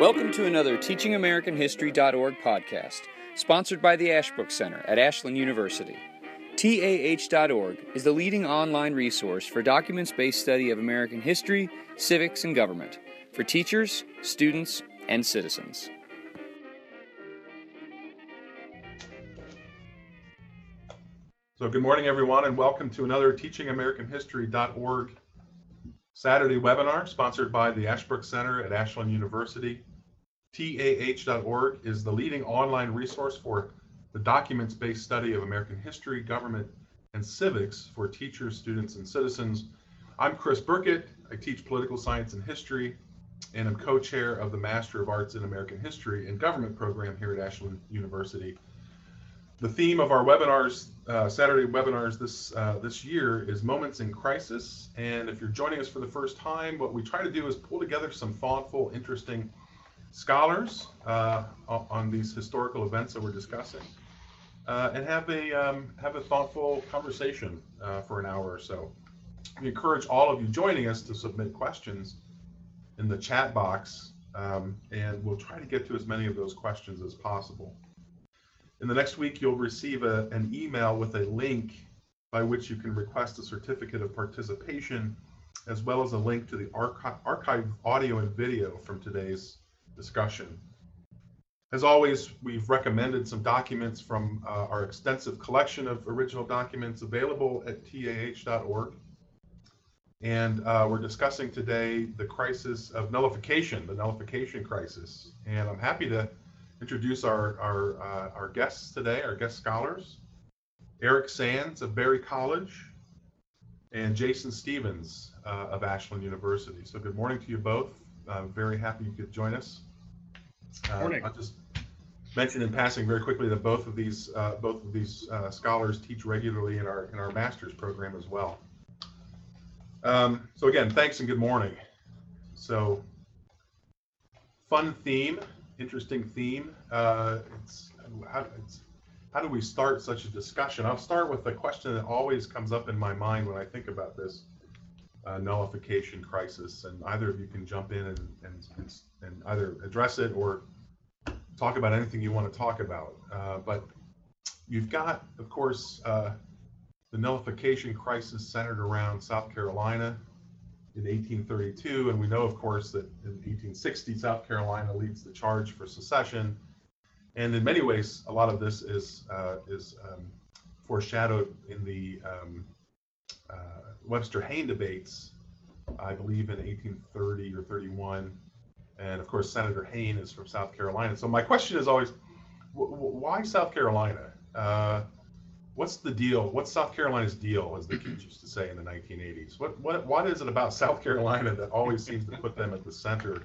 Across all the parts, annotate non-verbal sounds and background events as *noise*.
Welcome to another TeachingAmericanHistory.org podcast, sponsored by the Ashbrook Center at Ashland University. TAH.org is the leading online resource for documents based study of American history, civics, and government for teachers, students, and citizens. So, good morning, everyone, and welcome to another TeachingAmericanHistory.org Saturday webinar sponsored by the Ashbrook Center at Ashland University. TAH.org is the leading online resource for the documents based study of American history, government, and civics for teachers, students, and citizens. I'm Chris Burkett. I teach political science and history, and I'm co chair of the Master of Arts in American History and Government program here at Ashland University. The theme of our webinars, uh, Saturday webinars this uh, this year is moments in crisis. And if you're joining us for the first time, what we try to do is pull together some thoughtful, interesting scholars uh, on these historical events that we're discussing, uh, and have a um, have a thoughtful conversation uh, for an hour or so. We encourage all of you joining us to submit questions in the chat box, um, and we'll try to get to as many of those questions as possible. In the next week, you'll receive a, an email with a link by which you can request a certificate of participation, as well as a link to the archi- archived audio and video from today's discussion. As always, we've recommended some documents from uh, our extensive collection of original documents available at tah.org. And uh, we're discussing today the crisis of nullification, the nullification crisis. And I'm happy to introduce our, our, uh, our guests today, our guest scholars, Eric Sands of Berry College and Jason Stevens uh, of Ashland University. So good morning to you both. Very happy you could join us. Uh. I'll just mention in passing very quickly that both of these uh, both of these uh, scholars teach regularly in our in our master's program as well. Um, so again, thanks and good morning. So fun theme interesting theme. Uh, it's, how, it's, how do we start such a discussion? I'll start with the question that always comes up in my mind when I think about this uh, nullification crisis, and either of you can jump in and, and, and either address it or talk about anything you want to talk about. Uh, but you've got, of course, uh, the nullification crisis centered around South Carolina in 1832, and we know, of course, that in 1860, South Carolina leads the charge for secession. And in many ways, a lot of this is uh, is um, foreshadowed in the um, uh, Webster-Hayne debates, I believe, in 1830 or 31. And of course, Senator Hayne is from South Carolina. So my question is always, why South Carolina? Uh, what's the deal? What's South Carolina's deal, as the kids used to say in the 1980s? What what what is it about South Carolina that always seems to put them at the center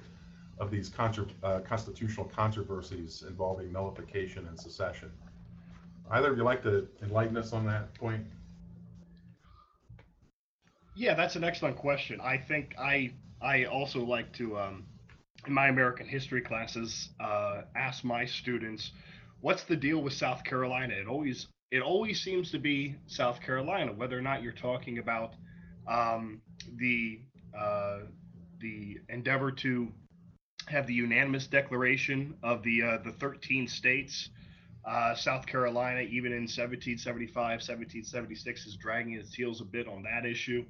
of these contra, uh, constitutional controversies involving nullification and secession? Either of you like to enlighten us on that point? Yeah, that's an excellent question. I think I I also like to um, in my American history classes uh, ask my students, what's the deal with South Carolina? It always it always seems to be South Carolina, whether or not you're talking about um, the uh, the endeavor to have the unanimous declaration of the uh, the 13 states. Uh, South Carolina, even in 1775, 1776, is dragging its heels a bit on that issue.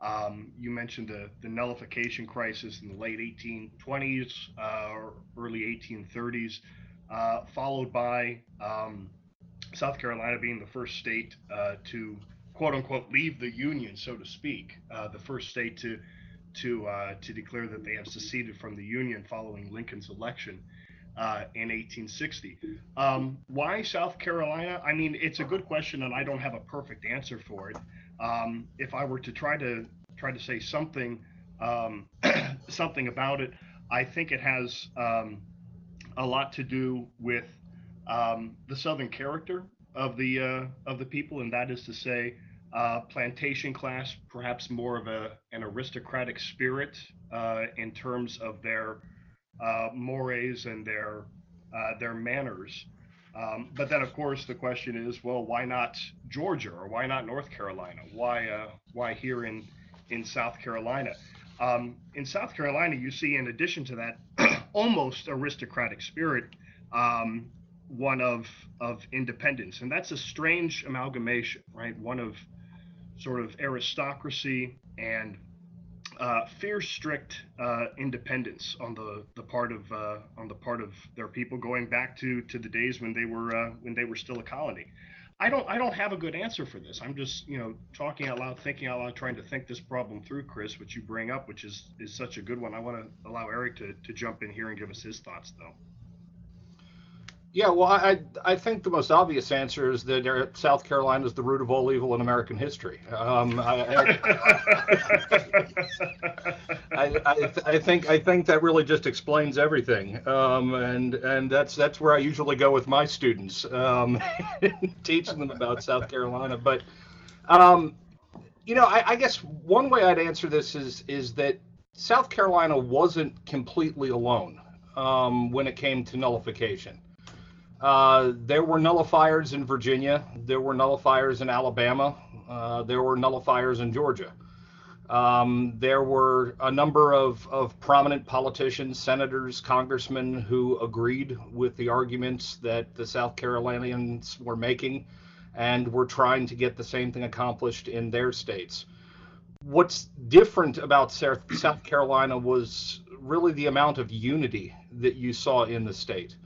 Um, you mentioned the, the nullification crisis in the late 1820s, uh, early 1830s, uh, followed by um, South Carolina being the first state uh, to quote unquote leave the union, so to speak, uh, the first state to to uh, to declare that they have seceded from the union following Lincoln's election uh, in 1860. Um, why South Carolina? I mean, it's a good question, and I don't have a perfect answer for it. Um, if I were to try to try to say something um, *clears throat* something about it, I think it has um, a lot to do with um, the southern character of the uh, of the people, and that is to say, uh, plantation class, perhaps more of a an aristocratic spirit uh, in terms of their uh, mores and their uh, their manners. Um, but then, of course, the question is, well, why not Georgia or why not North Carolina? Why uh, why here in in South Carolina? Um, in South Carolina, you see, in addition to that *clears throat* almost aristocratic spirit, um, one of of independence, and that's a strange amalgamation, right? One of sort of aristocracy and uh, fierce, strict uh, independence on the, the part of uh, on the part of their people, going back to, to the days when they were uh, when they were still a colony. I don't I don't have a good answer for this. I'm just you know talking out loud, thinking out loud, trying to think this problem through, Chris, which you bring up, which is is such a good one. I want to allow Eric to, to jump in here and give us his thoughts, though. Yeah, well, I I think the most obvious answer is that South Carolina is the root of all evil in American history. Um, I, I, I, I, think I think that really just explains everything, um, and and that's that's where I usually go with my students, um, *laughs* teaching them about South Carolina. But um, you know, I, I guess one way I'd answer this is is that South Carolina wasn't completely alone um, when it came to nullification. Uh, there were nullifiers in Virginia. There were nullifiers in Alabama. Uh, there were nullifiers in Georgia. Um, there were a number of, of prominent politicians, senators, congressmen who agreed with the arguments that the South Carolinians were making and were trying to get the same thing accomplished in their states. What's different about South Carolina was really the amount of unity that you saw in the state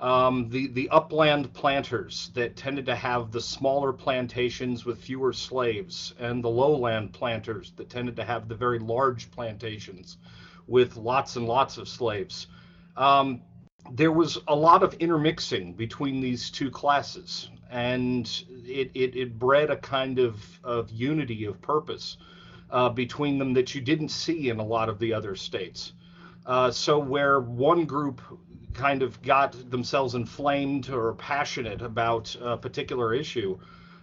um, the the upland planters that tended to have the smaller plantations with fewer slaves, and the lowland planters that tended to have the very large plantations with lots and lots of slaves. Um, there was a lot of intermixing between these two classes, and it, it, it bred a kind of, of unity of purpose uh, between them that you didn't see in a lot of the other states. Uh, so where one group kind of got themselves inflamed or passionate about a particular issue,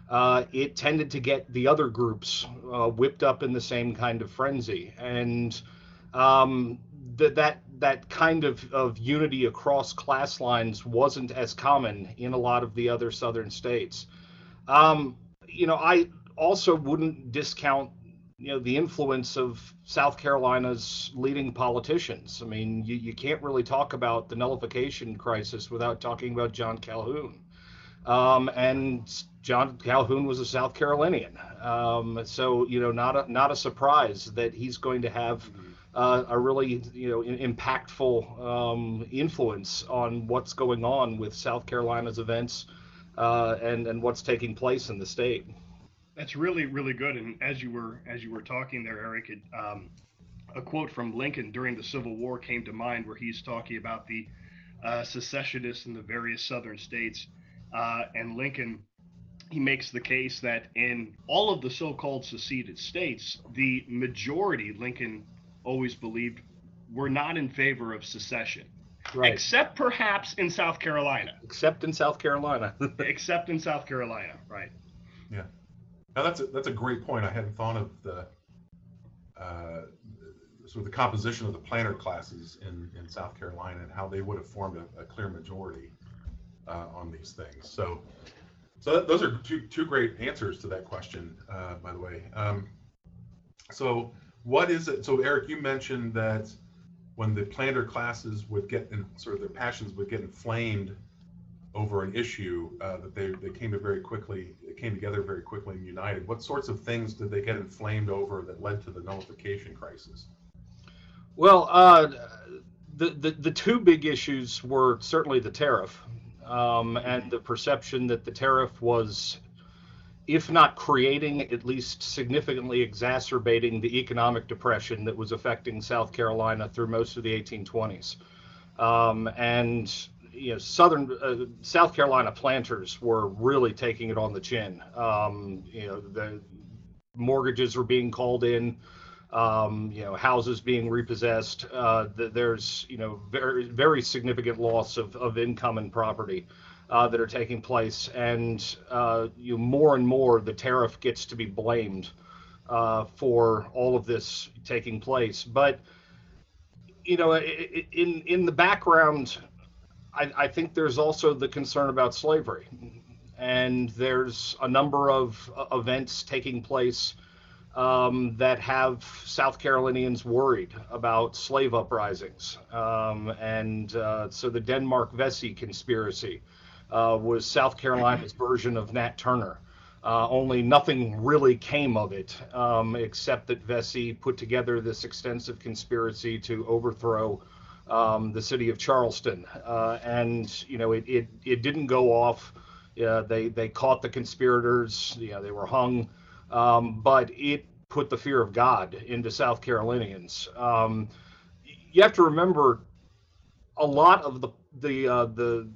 uh, it tended to get the other groups uh, whipped up in the same kind of frenzy. And um, th- that that kind of, of unity across class lines wasn't as common in a lot of the other southern states. Um, you know, I also wouldn't discount you know the influence of South Carolina's leading politicians. I mean, you, you can't really talk about the nullification crisis without talking about John Calhoun. Um, and John Calhoun was a South Carolinian, um, so you know, not a not a surprise that he's going to have uh, a really you know impactful um, influence on what's going on with South Carolina's events uh, and and what's taking place in the state. That's really really good. And as you were as you were talking there, Eric, it, um, a quote from Lincoln during the Civil War came to mind, where he's talking about the uh, secessionists in the various southern states, uh, and Lincoln. He makes the case that in all of the so-called seceded states, the majority, Lincoln always believed, were not in favor of secession. Right. Except perhaps in South Carolina. Except in South Carolina. *laughs* Except in South Carolina, right. Yeah. Now that's a, that's a great point. I hadn't thought of the uh, sort of the composition of the planter classes in, in South Carolina and how they would have formed a, a clear majority uh, on these things. So, so those are two two great answers to that question, uh, by the way. Um, so, what is it? So, Eric, you mentioned that when the planter classes would get in, sort of their passions would get inflamed over an issue uh, that they, they came to very quickly came together very quickly and united. What sorts of things did they get inflamed over that led to the nullification crisis? Well, uh, the, the the two big issues were certainly the tariff um, and the perception that the tariff was, if not creating, at least significantly exacerbating the economic depression that was affecting South Carolina through most of the 1820s. Um, and you know, southern uh, South Carolina planters were really taking it on the chin. Um, you know, the mortgages were being called in. Um, you know, houses being repossessed. Uh, the, there's you know very very significant loss of, of income and property uh, that are taking place, and uh, you more and more the tariff gets to be blamed uh, for all of this taking place. But you know, in in the background I, I think there's also the concern about slavery, and there's a number of uh, events taking place um, that have South Carolinians worried about slave uprisings. Um, and uh, so the Denmark Vesey conspiracy uh, was South Carolina's version of Nat Turner. Uh, only nothing really came of it, um, except that Vesey put together this extensive conspiracy to overthrow um, the city of Charleston. Uh, and, you know, it, it, it didn't go off. They, they caught the conspirators, know, they were hung. Um, but it put the fear of God into South Carolinians. Um, you have to remember a lot of the the uh, the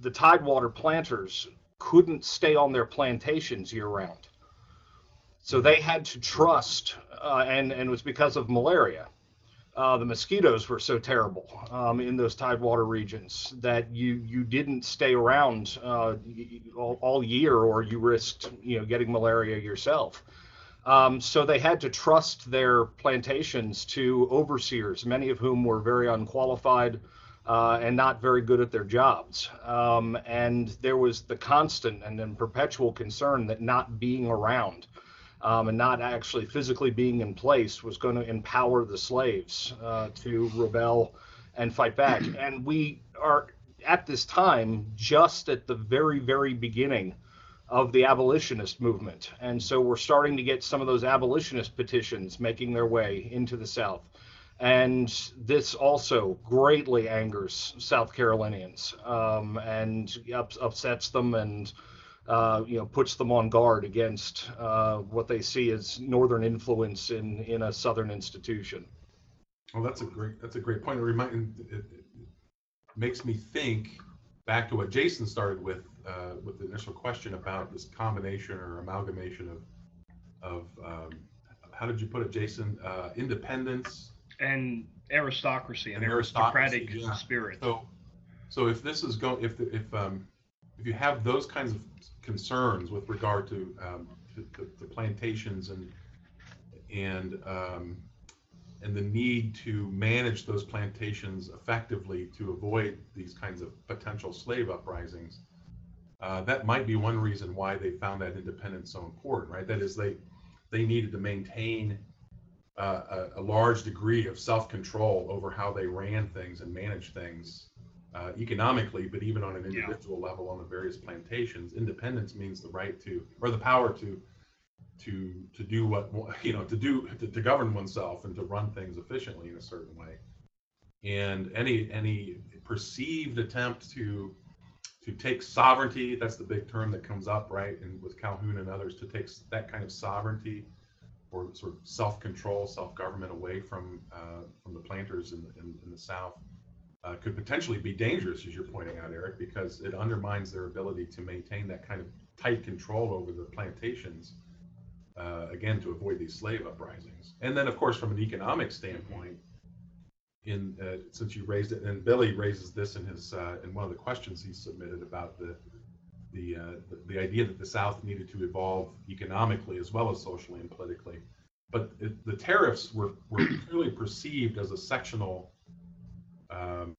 the tidewater planters couldn't stay on their plantations year round, so they had to trust, uh, and and it was because of malaria. Uh, the mosquitoes were so terrible um, in those tidewater regions that you you didn't stay around uh, all, all, year, or you risked you know getting malaria yourself. Um, so they had to trust their plantations to overseers, many of whom were very unqualified uh, and not very good at their jobs. Um, and there was the constant and then perpetual concern that not being around um, and not actually physically being in place was going to empower the slaves uh, to rebel and fight back. *clears throat* And we are at this time just at the very, very beginning of the abolitionist movement. And so we're starting to get some of those abolitionist petitions making their way into the South. And this also greatly angers South Carolinians um, and ups, upsets them and uh, you know puts them on guard against uh, what they see as northern influence in in a southern institution. Well, that's a great that's a great point. It, remind, it, it makes me think back to what Jason started with uh, with the initial question about this combination or amalgamation of of um, how did you put it, Jason? Uh, independence and aristocracy and, and aristocratic yeah. spirit. So, so if this is going, if the, if um, if you have those kinds of concerns with regard to um, to, to plantations and and um, and the need to manage those plantations effectively to avoid these kinds of potential slave uprisings. Uh, that might be one reason why they found that independence so important, right? That is, they they needed to maintain uh, a, a, large degree of self-control over how they ran things and managed things uh, economically, but even on an individual yeah. level on the various plantations. Independence means the right to or the power to to to do what *laughs* you know to do to, to govern oneself and to run things efficiently in a certain way and any any perceived attempt to to take sovereignty that's the big term that comes up right and with calhoun and others to take that kind of sovereignty or sort of self-control self-government away from uh, from the planters in, in, in the south uh, could potentially be dangerous as you're pointing out eric because it undermines their ability to maintain that kind of tight control over the plantations uh, again to avoid these slave uprisings. And then, of course, from an economic standpoint, in uh, since you raised it, and Billy raises this in his uh, in one of the questions he submitted about the the, uh, the, the idea that the South needed to evolve economically as well as socially and politically. But it, the tariffs were were clearly perceived as a sectional. Um,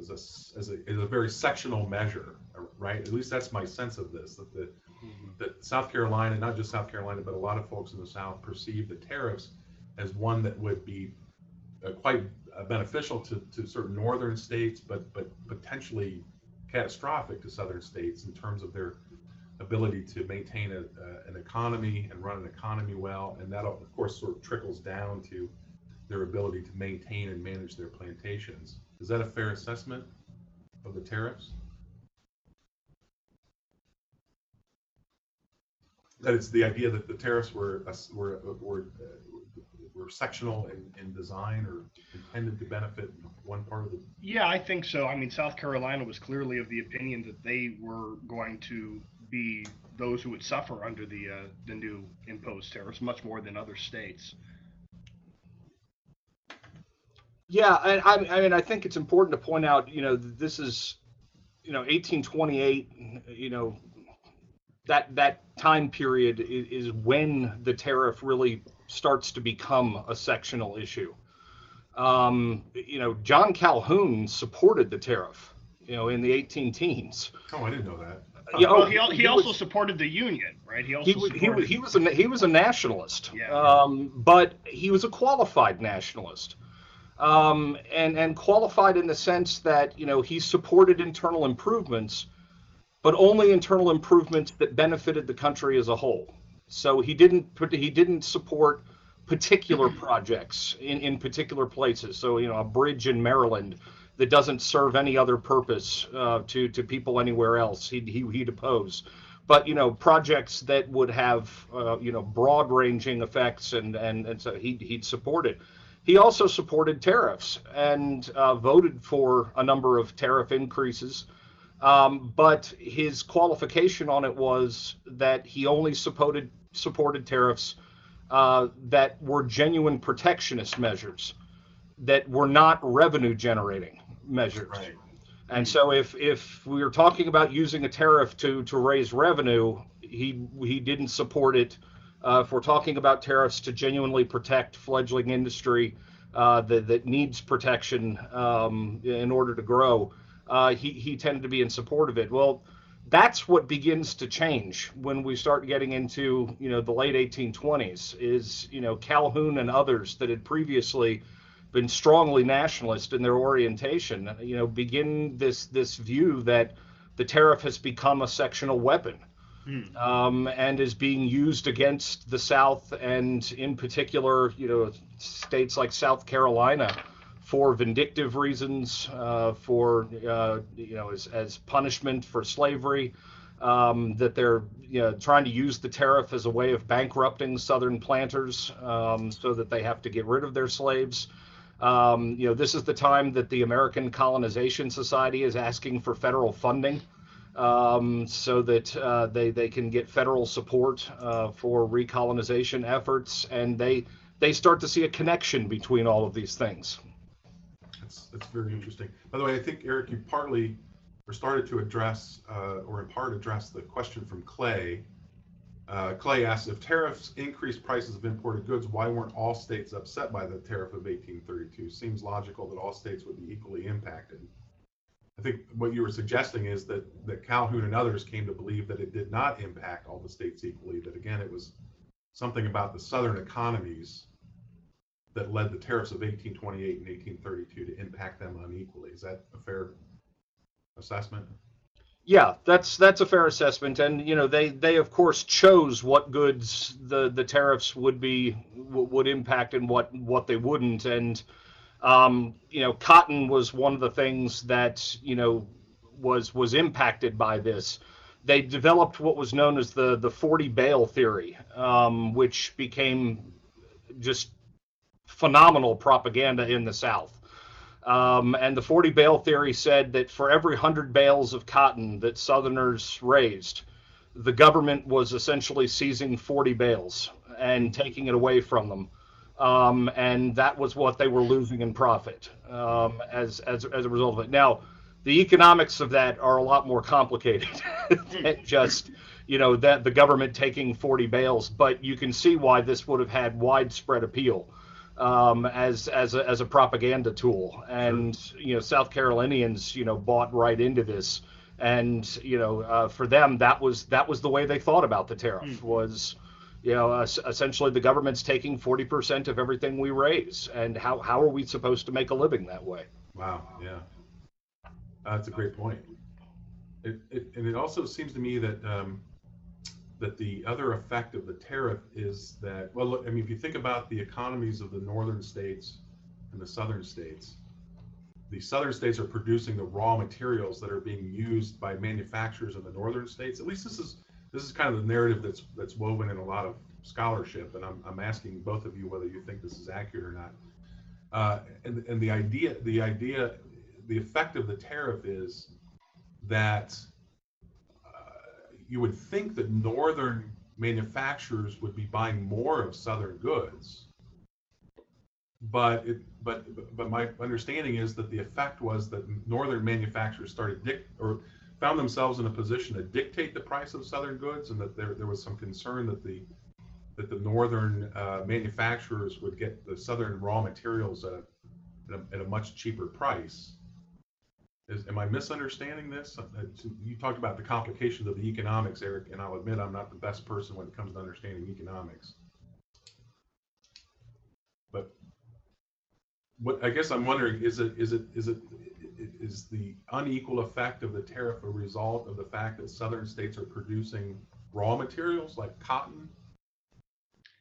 as a, as a, as a very sectional measure, right? At least that's my sense of this. That the that South Carolina, not just South Carolina, but a lot of folks in the South perceive the tariffs as one that would be uh, quite uh, beneficial to, to certain northern states, but but potentially catastrophic to southern states in terms of their ability to maintain a, uh, an economy and run an economy well, and that of course sort of trickles down to their ability to maintain and manage their plantations. Is that a fair assessment of the tariffs? that it's the idea that the tariffs were were were, were sectional in, in design or intended to benefit one part of the. Yeah, I think so. I mean, South Carolina was clearly of the opinion that they were going to be those who would suffer under the uh, the new imposed tariffs much more than other states. Yeah, I, I mean, I think it's important to point out, you know, this is, you know, 1828, you know, that that time period is, is, when the tariff really starts to become a sectional issue. Um, you know, John Calhoun supported the tariff, you know, in the 18 teens. Oh, I didn't know that. Yeah, well, oh, he, he he also was- supported the union, right? He also he was he was he was a he was a nationalist, Yeah. um, but he was a qualified nationalist, um, and and qualified in the sense that you know he supported internal improvements, but only internal improvements that benefited the country as a whole. So he didn't put he didn't support particular *clears throat* projects in in particular places. So you know a bridge in Maryland that doesn't serve any other purpose uh, to to people anywhere else. He'd he, he'd oppose but you know projects that would have uh, you know broad ranging effects and and and so he he'd support it he also supported tariffs and uh, voted for a number of tariff increases um, but his qualification on it was that he only supported supported tariffs uh, that were genuine protectionist measures that were not revenue generating measures Right. and so if if we were talking about using a tariff to to raise revenue, he he didn't support it. Uh, if we're talking about tariffs to genuinely protect fledgling industry uh, that that needs protection um, in order to grow, uh, he he tended to be in support of it. Well, that's what begins to change when we start getting into you know the late 1820s. Is you know Calhoun and others that had previously been strongly nationalist in their orientation, you know, begin this this view that the tariff has become a sectional weapon Hmm. um, and is being used against the South and, in particular, you know, states like South Carolina for vindictive reasons, uh, for uh, you know, as, as punishment for slavery. Um, that they're you know, trying to use the tariff as a way of bankrupting Southern planters um, so that they have to get rid of their slaves. Um, you know, this is the time that the American Colonization Society is asking for federal funding um, so that uh, they they can get federal support uh, for recolonization efforts, and they they start to see a connection between all of these things. That's, that's very interesting. By the way, I think, Eric, you partly, or started to address, uh, or in part address the question from Clay. Uh, Clay asks, if tariffs increase prices of imported goods, why weren't all states upset by the tariff of 1832? Seems logical that all states would be equally impacted. I think what you were suggesting is that, that Calhoun and others came to believe that it did not impact all the states equally, that again, it was something about the southern economies that led the tariffs of 1828 and 1832 to impact them unequally. Is that a fair assessment? Yeah, that's that's a fair assessment, and you know they they of course chose what goods the the tariffs would be would impact and what what they wouldn't, and um, you know cotton was one of the things that you know was was impacted by this. They developed what was known as the the 40 bale theory, um, which became just phenomenal propaganda in the South. Um, and the 40 bale theory said that for every 100 bales of cotton that Southerners raised, the government was essentially seizing 40 bales and taking it away from them. Um, and that was what they were losing in profit um, as, as, as a result of it. Now, the economics of that are a lot more complicated *laughs* than just, you know, that the government taking 40 bales, but you can see why this would have had widespread appeal um, as as a, as a propaganda tool. And you know, South Carolinians, you know, bought right into this. And you know, uh, for them, that was that was the way they thought about the tariff was, you know, essentially the government's taking 40% of everything we raise, and how how are we supposed to make a living that way? Wow, yeah. That's a great point. It, it, and it also seems to me that, um, that the other effect of the tariff is that, well, I mean, if you think about the economies of the northern states and the southern states, the southern states are producing the raw materials that are being used by manufacturers in the northern states. At least this is, this is kind of the narrative that's, that's woven in a lot of scholarship. And I'm, I'm asking both of you whether you think this is accurate or not. Uh, and, and the idea, the idea, the effect of the tariff is that uh, you would think that northern manufacturers would be buying more of southern goods. But it, but, but my understanding is that the effect was that northern manufacturers started or found themselves in a position to dictate the price of southern goods, and that there, there was some concern that the that the northern uh, manufacturers would get the southern raw materials at a, at a, at a much cheaper price. Is, am I misunderstanding this? Uh, You talked about the complications of the economics, Eric, and I'll admit I'm not the best person when it comes to understanding economics. But what, I guess I'm wondering, is it, is it, is it, is the unequal effect of the tariff a result of the fact that southern states are producing raw materials like cotton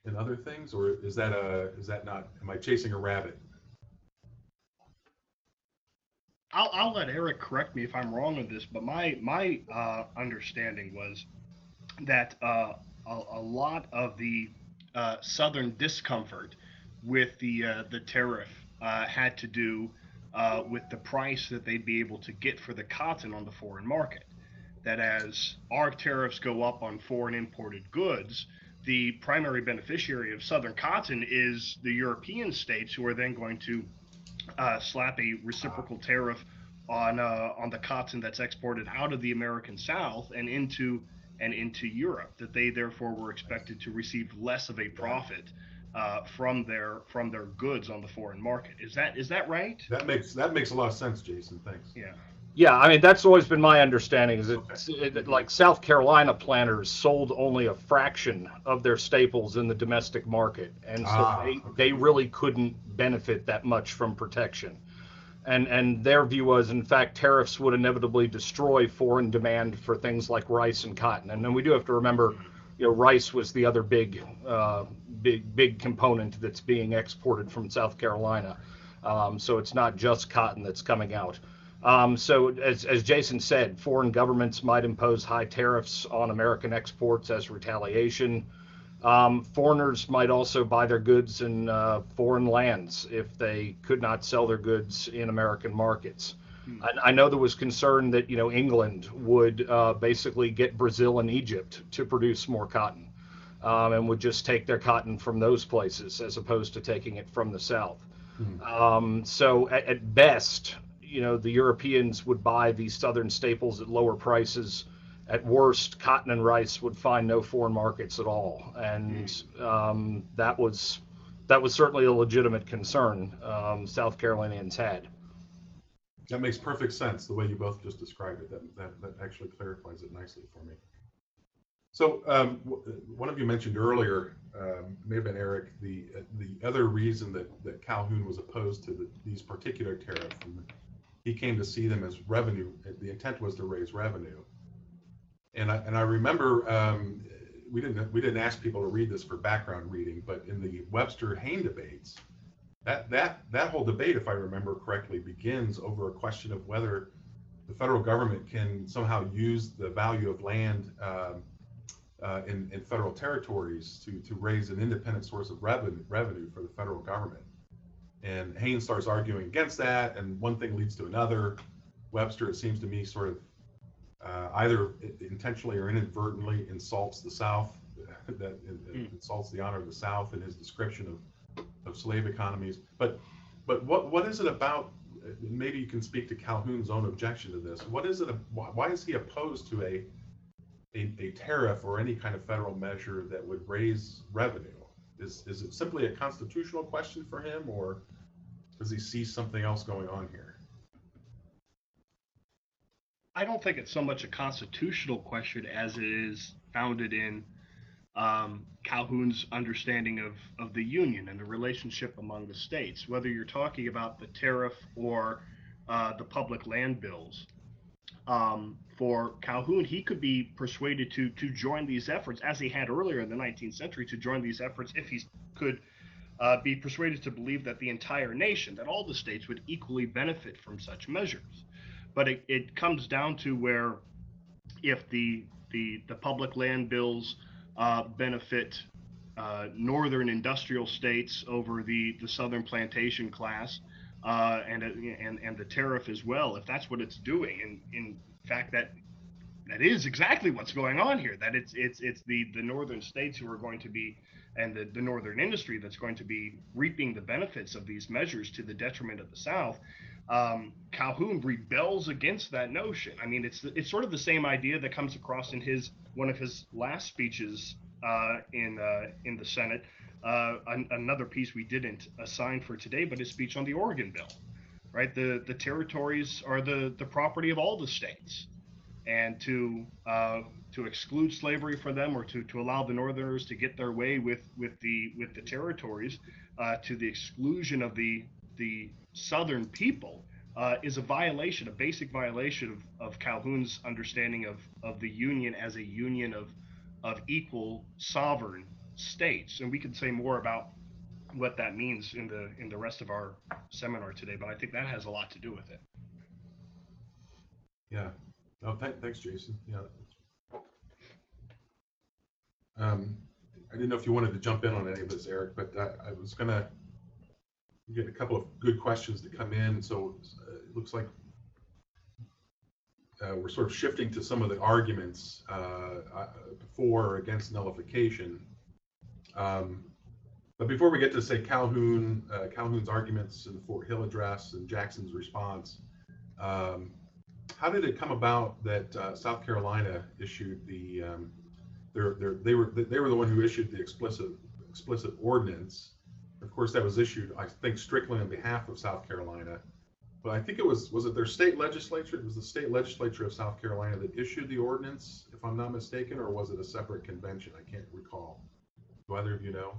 and other things, or is that a, is that not, am I chasing a rabbit? I'll, I'll let Eric correct me if I'm wrong on this, but my my uh, understanding was that uh, a, a lot of the uh, southern discomfort with the uh, the tariff uh, had to do uh, with the price that they'd be able to get for the cotton on the foreign market. That as our tariffs go up on foreign imported goods, the primary beneficiary of southern cotton is the European states, who are then going to uh, slap a reciprocal tariff on uh, on the cotton that's exported out of the American South and into and into Europe. That they therefore were expected to receive less of a profit uh, from their from their goods on the foreign market. Is that is that right? That makes, that makes a lot of sense, Jason, thanks. Yeah. Yeah, I mean that's always been my understanding. Is that it, like South Carolina planters sold only a fraction of their staples in the domestic market, and so Ah, they, okay. they really couldn't benefit that much from protection. And and their view was, in fact, tariffs would inevitably destroy foreign demand for things like rice and cotton. And then we do have to remember, you know, rice was the other big, uh, big, big component that's being exported from South Carolina. Um, so it's not just cotton that's coming out. Um, so as, as Jason said, foreign governments might impose high tariffs on American exports as retaliation. Um, foreigners might also buy their goods in uh, foreign lands if they could not sell their goods in American markets. I, I know there was concern that you know England would uh, basically get Brazil and Egypt to produce more cotton, um, and would just take their cotton from those places as opposed to taking it from the south. Um, so at, at best, you know, the Europeans would buy these southern staples at lower prices. At worst, cotton and rice would find no foreign markets at all, and um, that was that was certainly a legitimate concern um, South Carolinians had. That makes perfect sense, the way you both just described it. That, that, that actually clarifies it nicely for me. So, um, w- one of you mentioned earlier, um, may have been Eric, the, uh, the other reason that, that Calhoun was opposed to the, these particular tariffs, he came to see them as revenue, the intent was to raise revenue. And I, and I remember, um, we didn't, we didn't ask people to read this for background reading, but in the Webster-Hayne debates, that, that, that whole debate, if I remember correctly, begins over a question of whether the federal government can somehow use the value of land um, uh, in, in federal territories to, to raise an independent source of revenue, revenue for the federal government. And Haynes starts arguing against that, and one thing leads to another. Webster, it seems to me, sort of uh, either intentionally or inadvertently insults the South, *laughs* that Mm. insults the honor of the South in his description of of slave economies. But but what what is it about? Maybe you can speak to Calhoun's own objection to this. What is it? Why, is he opposed to a, a a tariff or any kind of federal measure that would raise revenue? Is is it simply a constitutional question for him, or does he see something else going on here? I don't think it's so much a constitutional question as it is founded in um, Calhoun's understanding of, of the Union and the relationship among the states. Whether you're talking about the tariff or uh, the public land bills, um, for Calhoun, he could be persuaded to to join these efforts, as he had earlier in the 19th century, to join these efforts if he could uh, be persuaded to believe that the entire nation, that all the states would equally benefit from such measures. But it, it comes down to where if the the, the public land bills uh, benefit uh, northern industrial states over the, the southern plantation class, uh, and, and and the tariff as well. If that's what it's doing, and in fact that that is exactly what's going on here. That it's it's it's the the northern states who are going to be and the, the northern industry that's going to be reaping the benefits of these measures to the detriment of the South. Um, Calhoun rebels against that notion. I mean, it's it's sort of the same idea that comes across in his one of his last speeches uh, in uh, in the Senate. Uh, an, another piece we didn't assign for today, but his speech on the Oregon Bill, right? The the territories are the the property of all the states, and to uh, to exclude slavery from them or to, to allow the Northerners to get their way with with the with the territories uh, to the exclusion of the the Southern people uh, is a violation, a basic violation of, of Calhoun's understanding of, of the Union as a union of of equal sovereign states. And we can say more about what that means in the in the rest of our seminar today, but I think that has a lot to do with it. Yeah. Oh, th- thanks, Jason. Yeah. Um, I didn't know if you wanted to jump in on any of this, Eric, but I, I was gonna get a couple of good questions to come in. So uh, it looks like uh, we're sort of shifting to some of the arguments uh, uh, for or against nullification. Um, but before we get to say Calhoun, uh, Calhoun's arguments in the Fort Hill address and Jackson's response, um, how did it come about that uh, South Carolina issued the um, their, their, they were they were the one who issued the explicit explicit ordinance. Of course, that was issued, I think, strictly on behalf of South Carolina. But I think it was was it their state legislature? It was the state legislature of South Carolina that issued the ordinance, if I'm not mistaken, or was it a separate convention? I can't recall. Do either of you know?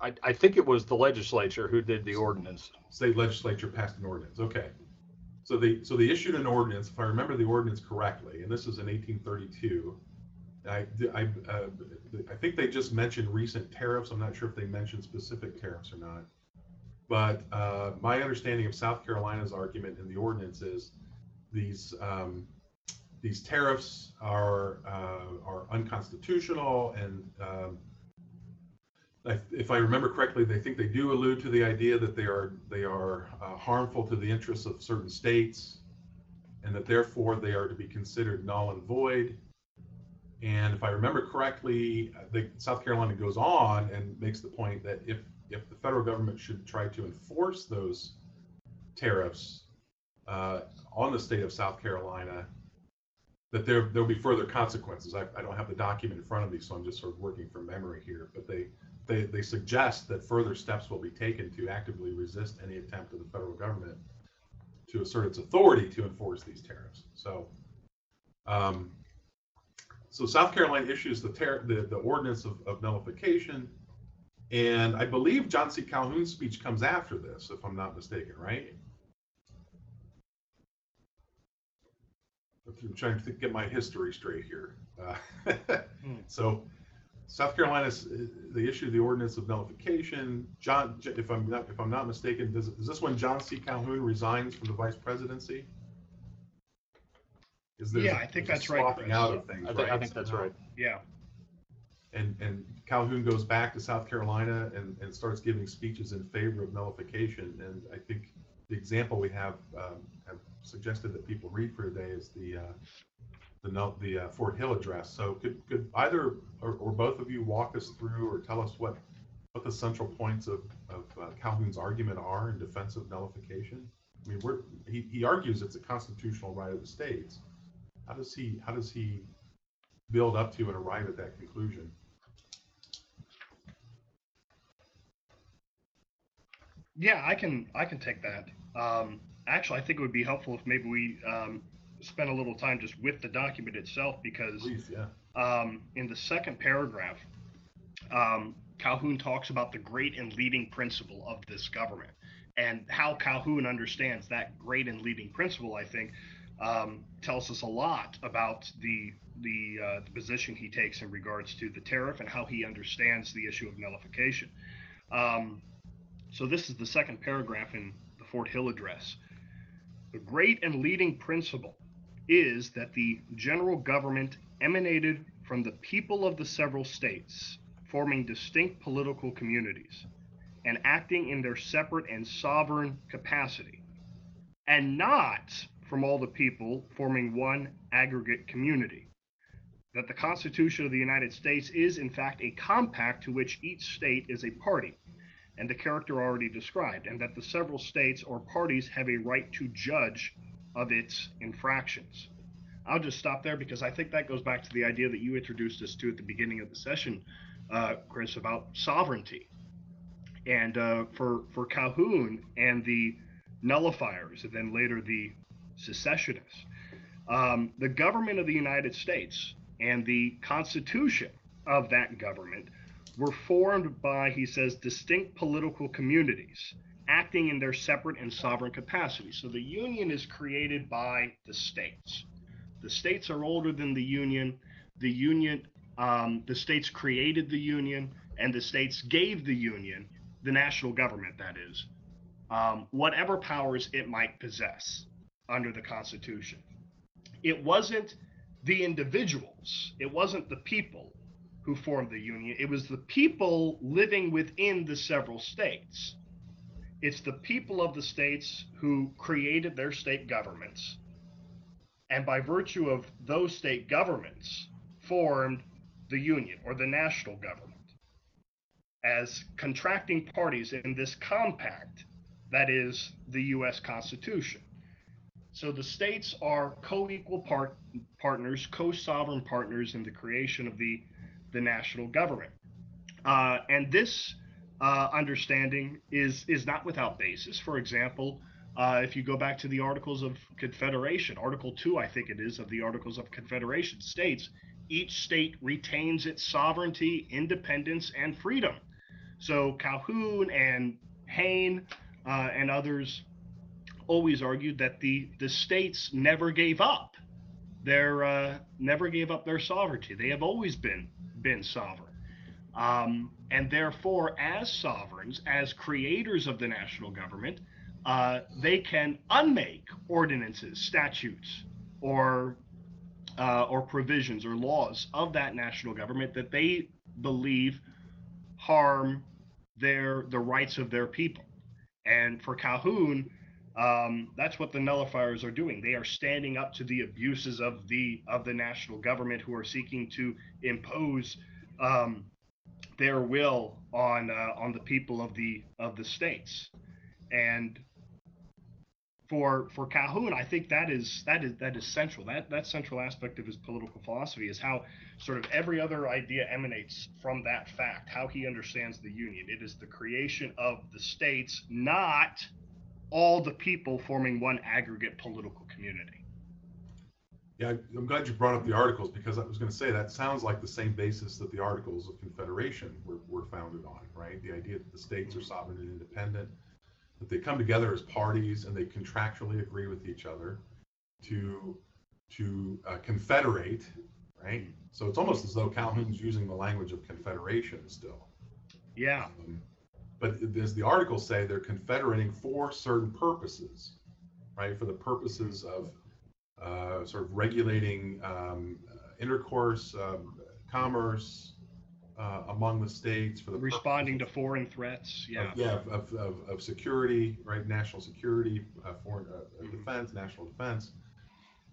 I, I think it was the legislature who did the ordinance. State legislature passed an ordinance. Okay. So they so they issued an ordinance, if I remember the ordinance correctly, and this is in 1832. I I uh, I think they just mentioned recent tariffs. I'm not sure if they mentioned specific tariffs or not. But uh, my understanding of South Carolina's argument in the ordinance is these um, these tariffs are uh, are unconstitutional and um, if I remember correctly, they think they do allude to the idea that they are they are uh, harmful to the interests of certain states, and that therefore they are to be considered null and void. And if I remember correctly, the, South Carolina goes on and makes the point that if if the federal government should try to enforce those tariffs uh, on the state of South Carolina, that there there'll be further consequences. I, I don't have the document in front of me, so I'm just sort of working from memory here. But they they, they suggest that further steps will be taken to actively resist any attempt of the federal government to assert its authority to enforce these tariffs. So, um, so South Carolina issues the, the, the ordinance of, of nullification, and I believe John C. Calhoun's speech comes after this, if I'm not mistaken, right? I'm trying to get my history straight here. Uh, *laughs* hmm. so South Carolina, they issued the ordinance of nullification. John, if I'm not, if I'm not mistaken, does, is this when John C. Calhoun resigns from the vice presidency? Is there yeah, I think that's right. Swapping out of things, I think, right? I think that's right. Yeah. And and Calhoun goes back to South Carolina and, and starts giving speeches in favor of nullification. And I think the example we have um, have suggested that people read for today is the uh, the the uh, Fort Hill address. So could could either or, or, both of you walk us through or tell us what what the central points of of uh, Calhoun's argument are in defense of nullification? I mean, we're, he he argues it's a constitutional right of the states. How does he how does he build up to and arrive at that conclusion? Yeah, I can I can take that. Um, actually, I think it would be helpful if maybe we um, spend a little time just with the document itself because Please, yeah. um, in the second paragraph, um, Calhoun talks about the great and leading principle of this government and how Calhoun understands that great and leading principle. I think um, tells us a lot about the the, uh, the position he takes in regards to the tariff and how he understands the issue of nullification. Um, so this is the second paragraph in the Fort Hill address. The great and leading principle is that the general government emanated from the people of the several states, forming distinct political communities and acting in their separate and sovereign capacity, and not from all the people forming one aggregate community. That the Constitution of the United States is, in fact, a compact to which each state is a party, and the character already described, and that the several states or parties have a right to judge of its infractions. I'll just stop there because I think that goes back to the idea that you introduced us to at the beginning of the session, uh, Chris, about sovereignty. And uh, for for Calhoun and the nullifiers, and then later the secessionists, um, the government of the United States and the Constitution of that government were formed by, he says, distinct political communities acting in their separate and sovereign capacities. So the Union is created by the states. The states are older than the Union. The Union, um, the states created the Union, and the states gave the Union, the national government, that is, um, whatever powers it might possess under the Constitution. It wasn't the individuals, it wasn't the people who formed the Union, it was the people living within the several states. It's the people of the states who created their state governments, and by virtue of those state governments, formed the Union or the national government as contracting parties in this compact that is the U.S. Constitution. So the states are co-equal part- partners, co-sovereign partners in the creation of the the national government, uh, and this uh, understanding is is not without basis. For example, uh, if you go back to the Articles of Confederation, Article Two, I think it is, of the Articles of Confederation states each state retains its sovereignty, independence, and freedom. So Calhoun and Hayne uh, and others always argued that the the states never gave up their uh, never gave up their sovereignty. They have always been been sovereign. Um, and therefore, as sovereigns, as creators of the national government, uh, they can unmake ordinances, statutes, or uh, or provisions or laws of that national government that they believe harm their the rights of their people. And for Calhoun, um, that's what the nullifiers are doing. They are standing up to the abuses of the of the national government who are seeking to impose um, their will on uh, on the people of the of the states. And for for Calhoun, I think that is that is that is central. That that central aspect of his political philosophy is how sort of every other idea emanates from that fact. How he understands the union. It is the creation of the states, not all the people forming one aggregate political community. Yeah, I'm glad you brought up the articles because I was going to say that sounds like the same basis that the Articles of Confederation were, were founded on, right? The idea that the states are sovereign and independent, that they come together as parties and they contractually agree with each other to to uh, confederate, right? So it's almost as though Calhoun's using the language of confederation still. Yeah. Um, but as the articles say, they're confederating for certain purposes, right? For the purposes of uh, sort of regulating um, intercourse, um, commerce uh, among the states, for the responding to foreign threats. Yeah. Of, yeah, of, of, of, security, right? National security, uh, foreign uh, Mm-hmm. defense, national defense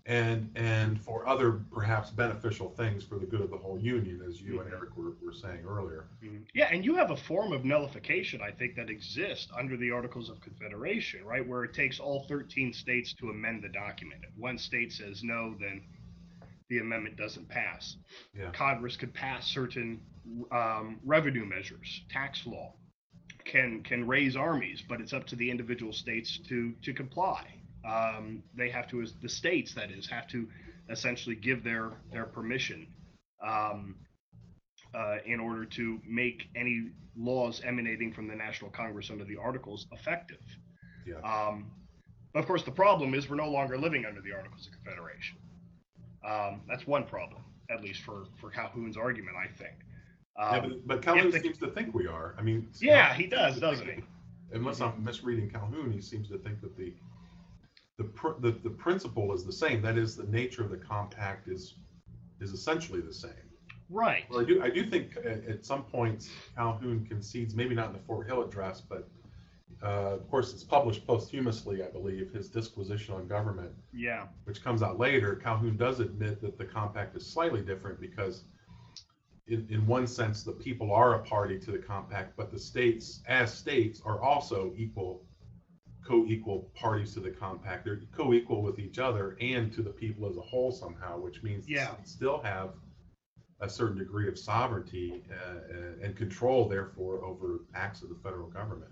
and and for other perhaps beneficial things for the good of the whole union, as you and Eric were, were saying earlier. Mm-hmm. Yeah, and you have a form of nullification, I think, that exists under the Articles of Confederation, right, where it takes all 13 states to amend the document. If one state says no, then the amendment doesn't pass. Yeah. Congress could pass certain um, revenue measures, tax law, can can raise armies, but it's up to the individual states to to comply um, they have to, as the states that is, have to essentially give their their permission um, uh, in order to make any laws emanating from the National Congress under the Articles effective. Yeah. Um, but of course, the problem is we're no longer living under the Articles of Confederation. Um, that's one problem, at least for for Calhoun's argument, I think. yeah, Um, but, but Calhoun the- seems to think we are. I mean, yeah, he does, doesn't he? Unless I'm misreading Calhoun, he seems to think that the the, pr- the the principle is the same. That is, the nature of the compact is is essentially the same. Right. Well, I do I do think at, at some points Calhoun concedes, maybe not in the Fort Hill address, but uh, of course it's published posthumously, I believe, his disquisition on government, Yeah. which comes out later. Calhoun does admit that the compact is slightly different because. In, in one sense, the people are a party to the compact, but the states, as states, are also equal co-equal parties to the compact. They're co-equal with each other and to the people as a whole somehow, which means Yeah. they still have a certain degree of sovereignty uh, and control, therefore, over acts of the federal government.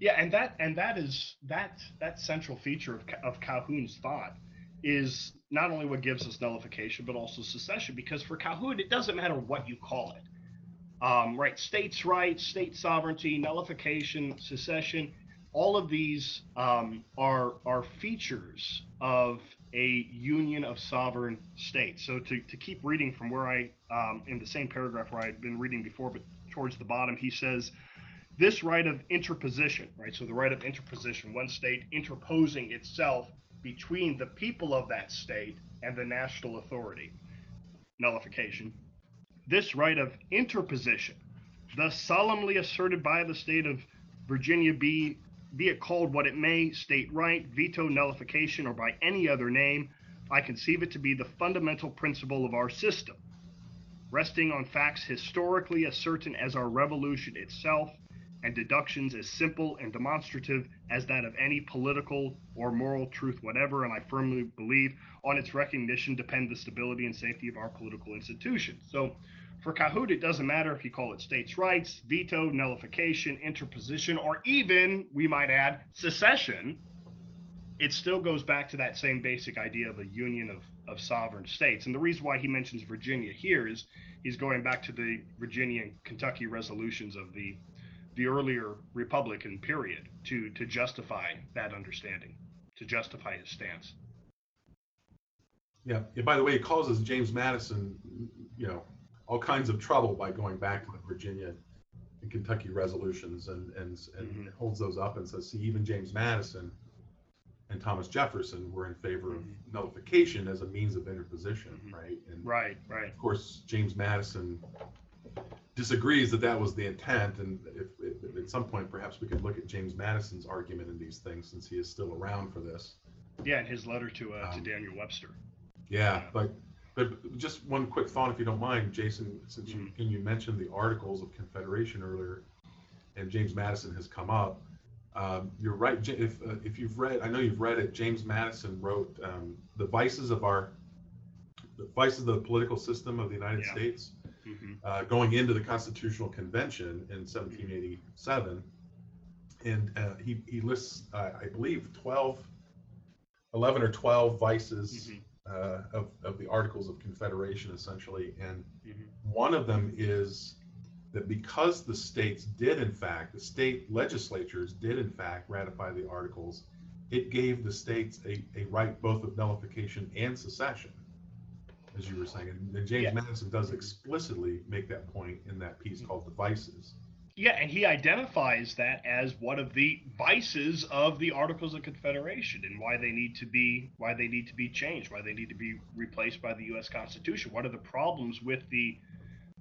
Yeah, and that and that is that that central feature of, of Calhoun's thought is not only what gives us nullification, but also secession. Because for Calhoun, it doesn't matter what you call it. Um, right, states' rights, state sovereignty, nullification, secession, all of these um, are are features of a union of sovereign states. So to, to keep reading from where I um, in the same paragraph where I'd been reading before, but towards the bottom, he says this right of interposition, right? So the right of interposition, one state interposing itself between the people of that state and the national authority. Nullification. This right of interposition, thus solemnly asserted by the state of Virginia, be be it called what it may, state right, veto, nullification, or by any other name, I conceive it to be the fundamental principle of our system, resting on facts historically as certain as our revolution itself, and deductions as simple and demonstrative as that of any political or moral truth whatever, and I firmly believe on its recognition depend the stability and safety of our political institutions. So for Calhoun, it doesn't matter if you call it states' rights, veto, nullification, interposition, or even, we might add, secession. It still goes back to that same basic idea of a union of, of sovereign states. And the reason why he mentions Virginia here is he's going back to the Virginia and Kentucky resolutions of the the earlier Republican period to to justify that understanding, to justify his stance. Yeah. yeah by the way, he calls us James Madison, you know, all kinds of trouble by going back to the Virginia and Kentucky resolutions and and, and mm-hmm. holds those up and says, see, even James Madison and Thomas Jefferson were in favor mm-hmm. of nullification as a means of interposition, mm-hmm. right? And right, right. Of course, James Madison disagrees that that was the intent, and if, if, at some point perhaps we could look at James Madison's argument in these things since he is still around for this. Yeah, in his letter to uh, um, to Daniel Webster. Yeah, but but just one quick thought, if you don't mind, Jason, since you mm-hmm. you mentioned the Articles of Confederation earlier, and James Madison has come up. Um, you're right. If uh, if you've read, I know you've read it. James Madison wrote um, the vices of our the vices of the political system of the United yeah. States, mm-hmm. uh, going into the Constitutional Convention in 1787, and uh, he he lists, uh, I believe, 12, 11 or 12 vices. Mm-hmm uh, of, of the Articles of Confederation, essentially. And mm-hmm. one of them is that because the states did, in fact, the state legislatures did, in fact, ratify the Articles, it gave the states a, a right both of nullification and secession, as you were saying. And James yeah. Madison does explicitly make that point in that piece mm-hmm. called The Vices. Yeah, and he identifies that as one of the vices of the Articles of Confederation and why they need to be why they need to be changed, why they need to be replaced by the US Constitution. One of the problems with the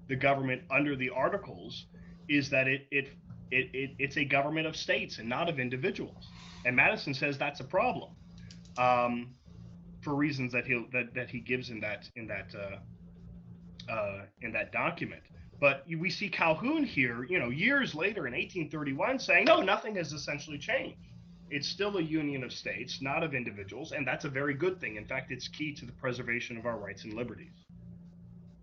the government under the Articles is that it it, it, it it's a government of states and not of individuals. And Madison says that's a problem. Um, for reasons that he that, that he gives in that in that uh, uh, in that document. But we see Calhoun here, you know, years later in 1831 saying, no, nothing has essentially changed. It's still a union of states, not of individuals, and that's a very good thing. In fact, it's key to the preservation of our rights and liberties.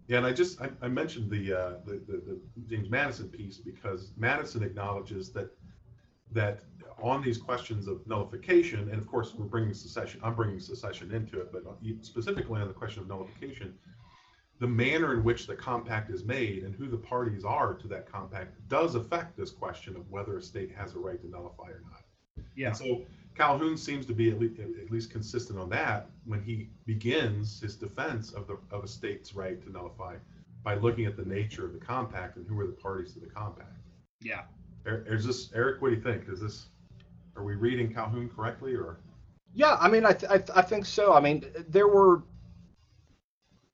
Yeah, and I just I, I mentioned the, uh, the, the the James Madison piece because Madison acknowledges that that on these questions of nullification, and of course we're bringing secession, I'm bringing secession into it, but specifically on the question of nullification, the manner in which the compact is made and who the parties are to that compact does affect this question of whether a state has a right to nullify or not. Yeah. And so Calhoun seems to be at least, at least consistent on that when he begins his defense of the of a state's right to nullify by looking at the nature of the compact and who are the parties to the compact. Yeah. Er, is this Eric? What do you think? Is this are we reading Calhoun correctly or? Yeah, I mean, I, th- I, th- I think so. I mean, there were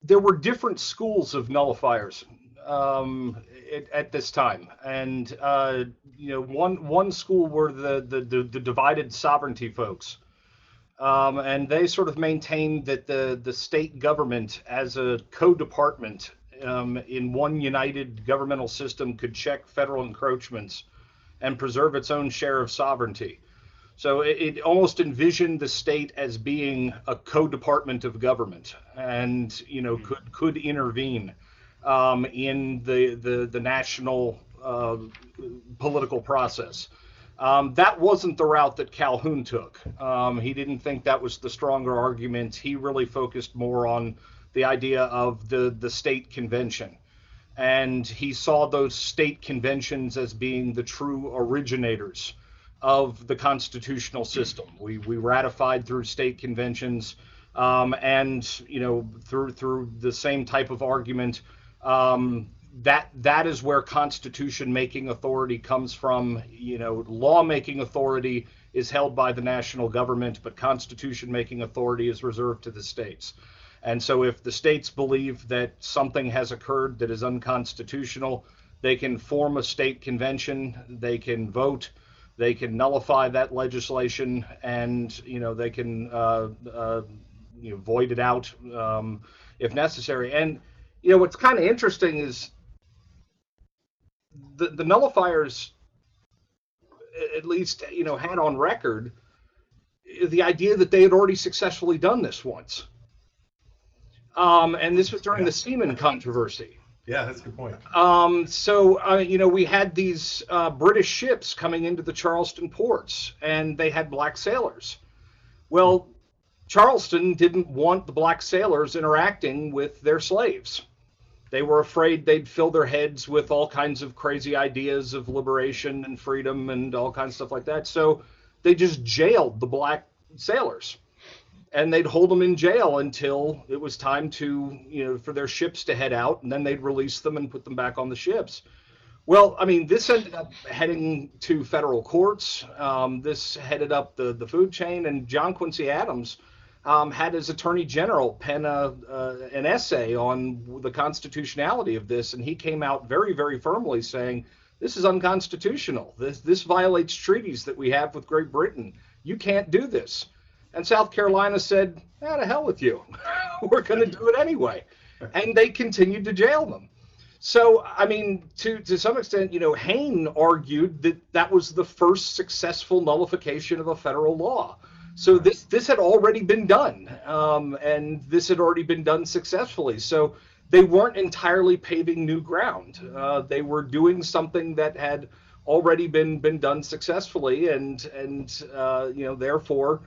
there were different schools of nullifiers um, at, at, this time, and uh, you know, one one school were the the, the, the divided sovereignty folks, um, and they sort of maintained that the the state government as a co-department um, in one united governmental system could check federal encroachments and preserve its own share of sovereignty. So it, it, almost envisioned the state as being a co-department of government, and you know could could intervene um, in the the, the national uh, political process. Um, that wasn't the route that Calhoun took. Um, he didn't think that was the stronger argument. He really focused more on the idea of the, the state convention. And he saw those state conventions as being the true originators of the constitutional system. We, we ratified through state conventions, um, and you know through through the same type of argument. Um, that that is where constitution making authority comes from you know lawmaking authority is held by the national government but constitution making authority is reserved to the states and so if the states believe that something has occurred that is unconstitutional they can form a state convention they can vote they can nullify that legislation and you know they can uh, uh, you know void it out um, if necessary. And you know what's kind of interesting is the, the nullifiers at least you know had on record the idea that they had already successfully done this once. Um, and this was during the seaman controversy yeah that's a good point. Um, so uh, you know we had these uh, british ships coming into the charleston ports and they had black sailors. Well charleston didn't want the black sailors interacting with their slaves. They were afraid they'd fill their heads with all kinds of crazy ideas of liberation and freedom and all kinds of stuff like that. So they just jailed the black sailors and they'd hold them in jail until it was time to, you know, for their ships to head out and then they'd release them and put them back on the ships. Well, I mean, this ended up heading to federal courts. Um, this headed up the, the food chain, and John Quincy Adams um, had his attorney general pen a, uh, an essay on the constitutionality of this, and he came out very, very firmly saying this is unconstitutional. This this violates treaties that we have with Great Britain. You can't do this. And South Carolina said, "Ah, to hell with you. *laughs* We're going to do it anyway." And they continued to jail them. So, I mean, to to some extent, you know, Hayne argued that that was the first successful nullification of a federal law. So this this had already been done, um, and this had already been done successfully. So they weren't entirely paving new ground. Uh, they were doing something that had already been been done successfully, and and uh, you know therefore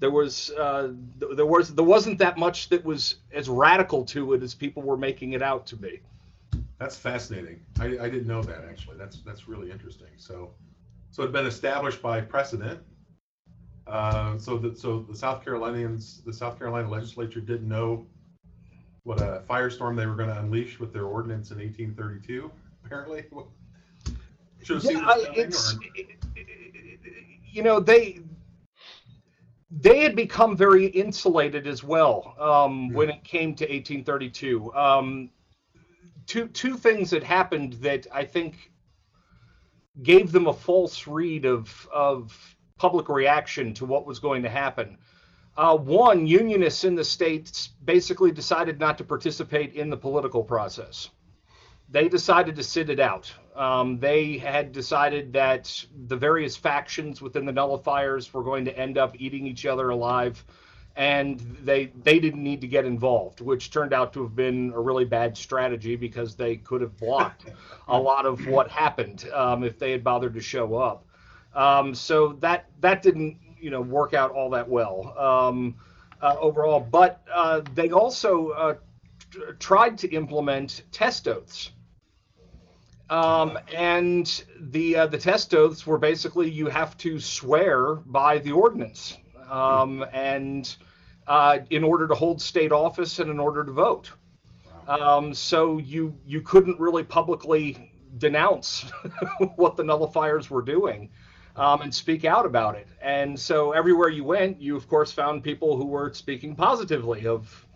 there was uh, there was there wasn't that much that was as radical to it as people were making it out to be. That's fascinating. I, I didn't know that actually. That's that's really interesting. So so it had been established by precedent uh, so that so the South Carolinians, the South Carolina legislature didn't know what a firestorm they were going to unleash with their ordinance in 1832. Apparently, *laughs* should have yeah, seen it's, you know they they had become very insulated as well um, when it came to 1832. Um, two two things that happened that I think gave them a false read of of public reaction to what was going to happen. Uh, one, unionists in the states basically decided not to participate in the political process. They decided to sit it out. Um, they had decided that the various factions within the nullifiers were going to end up eating each other alive, and they they didn't need to get involved, which turned out to have been a really bad strategy because they could have blocked a lot of what happened um, if they had bothered to show up. Um, so that that didn't you know work out all that well um, uh, overall. But uh, they also uh, t- tried to implement test oaths. Um, and the uh, the test oaths were basically you have to swear by the ordinance, um, and uh, in order to hold state office and in order to vote. Um, so you you couldn't really publicly denounce *laughs* what the nullifiers were doing um, and speak out about it. And so everywhere you went, you of course found people who were speaking positively of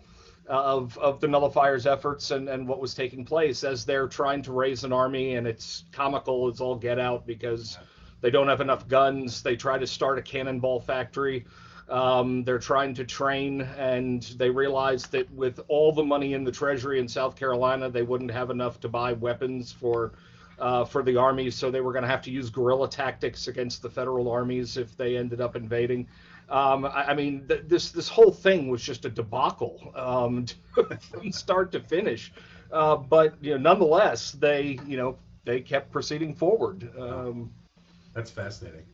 of of the nullifiers' efforts and and what was taking place as they're trying to raise an army. And it's comical as all get out because they don't have enough guns. They try to start a cannonball factory. Um, they're trying to train, and they realize that with all the money in the treasury in South Carolina, they wouldn't have enough to buy weapons for uh, for the armies, so they were going to have to use guerrilla tactics against the federal armies if they ended up invading. Um, I, I, mean, th- this this whole thing was just a debacle um, *laughs* from start to finish. Uh, but you know, nonetheless, they you know they kept proceeding forward. Um, that's fascinating.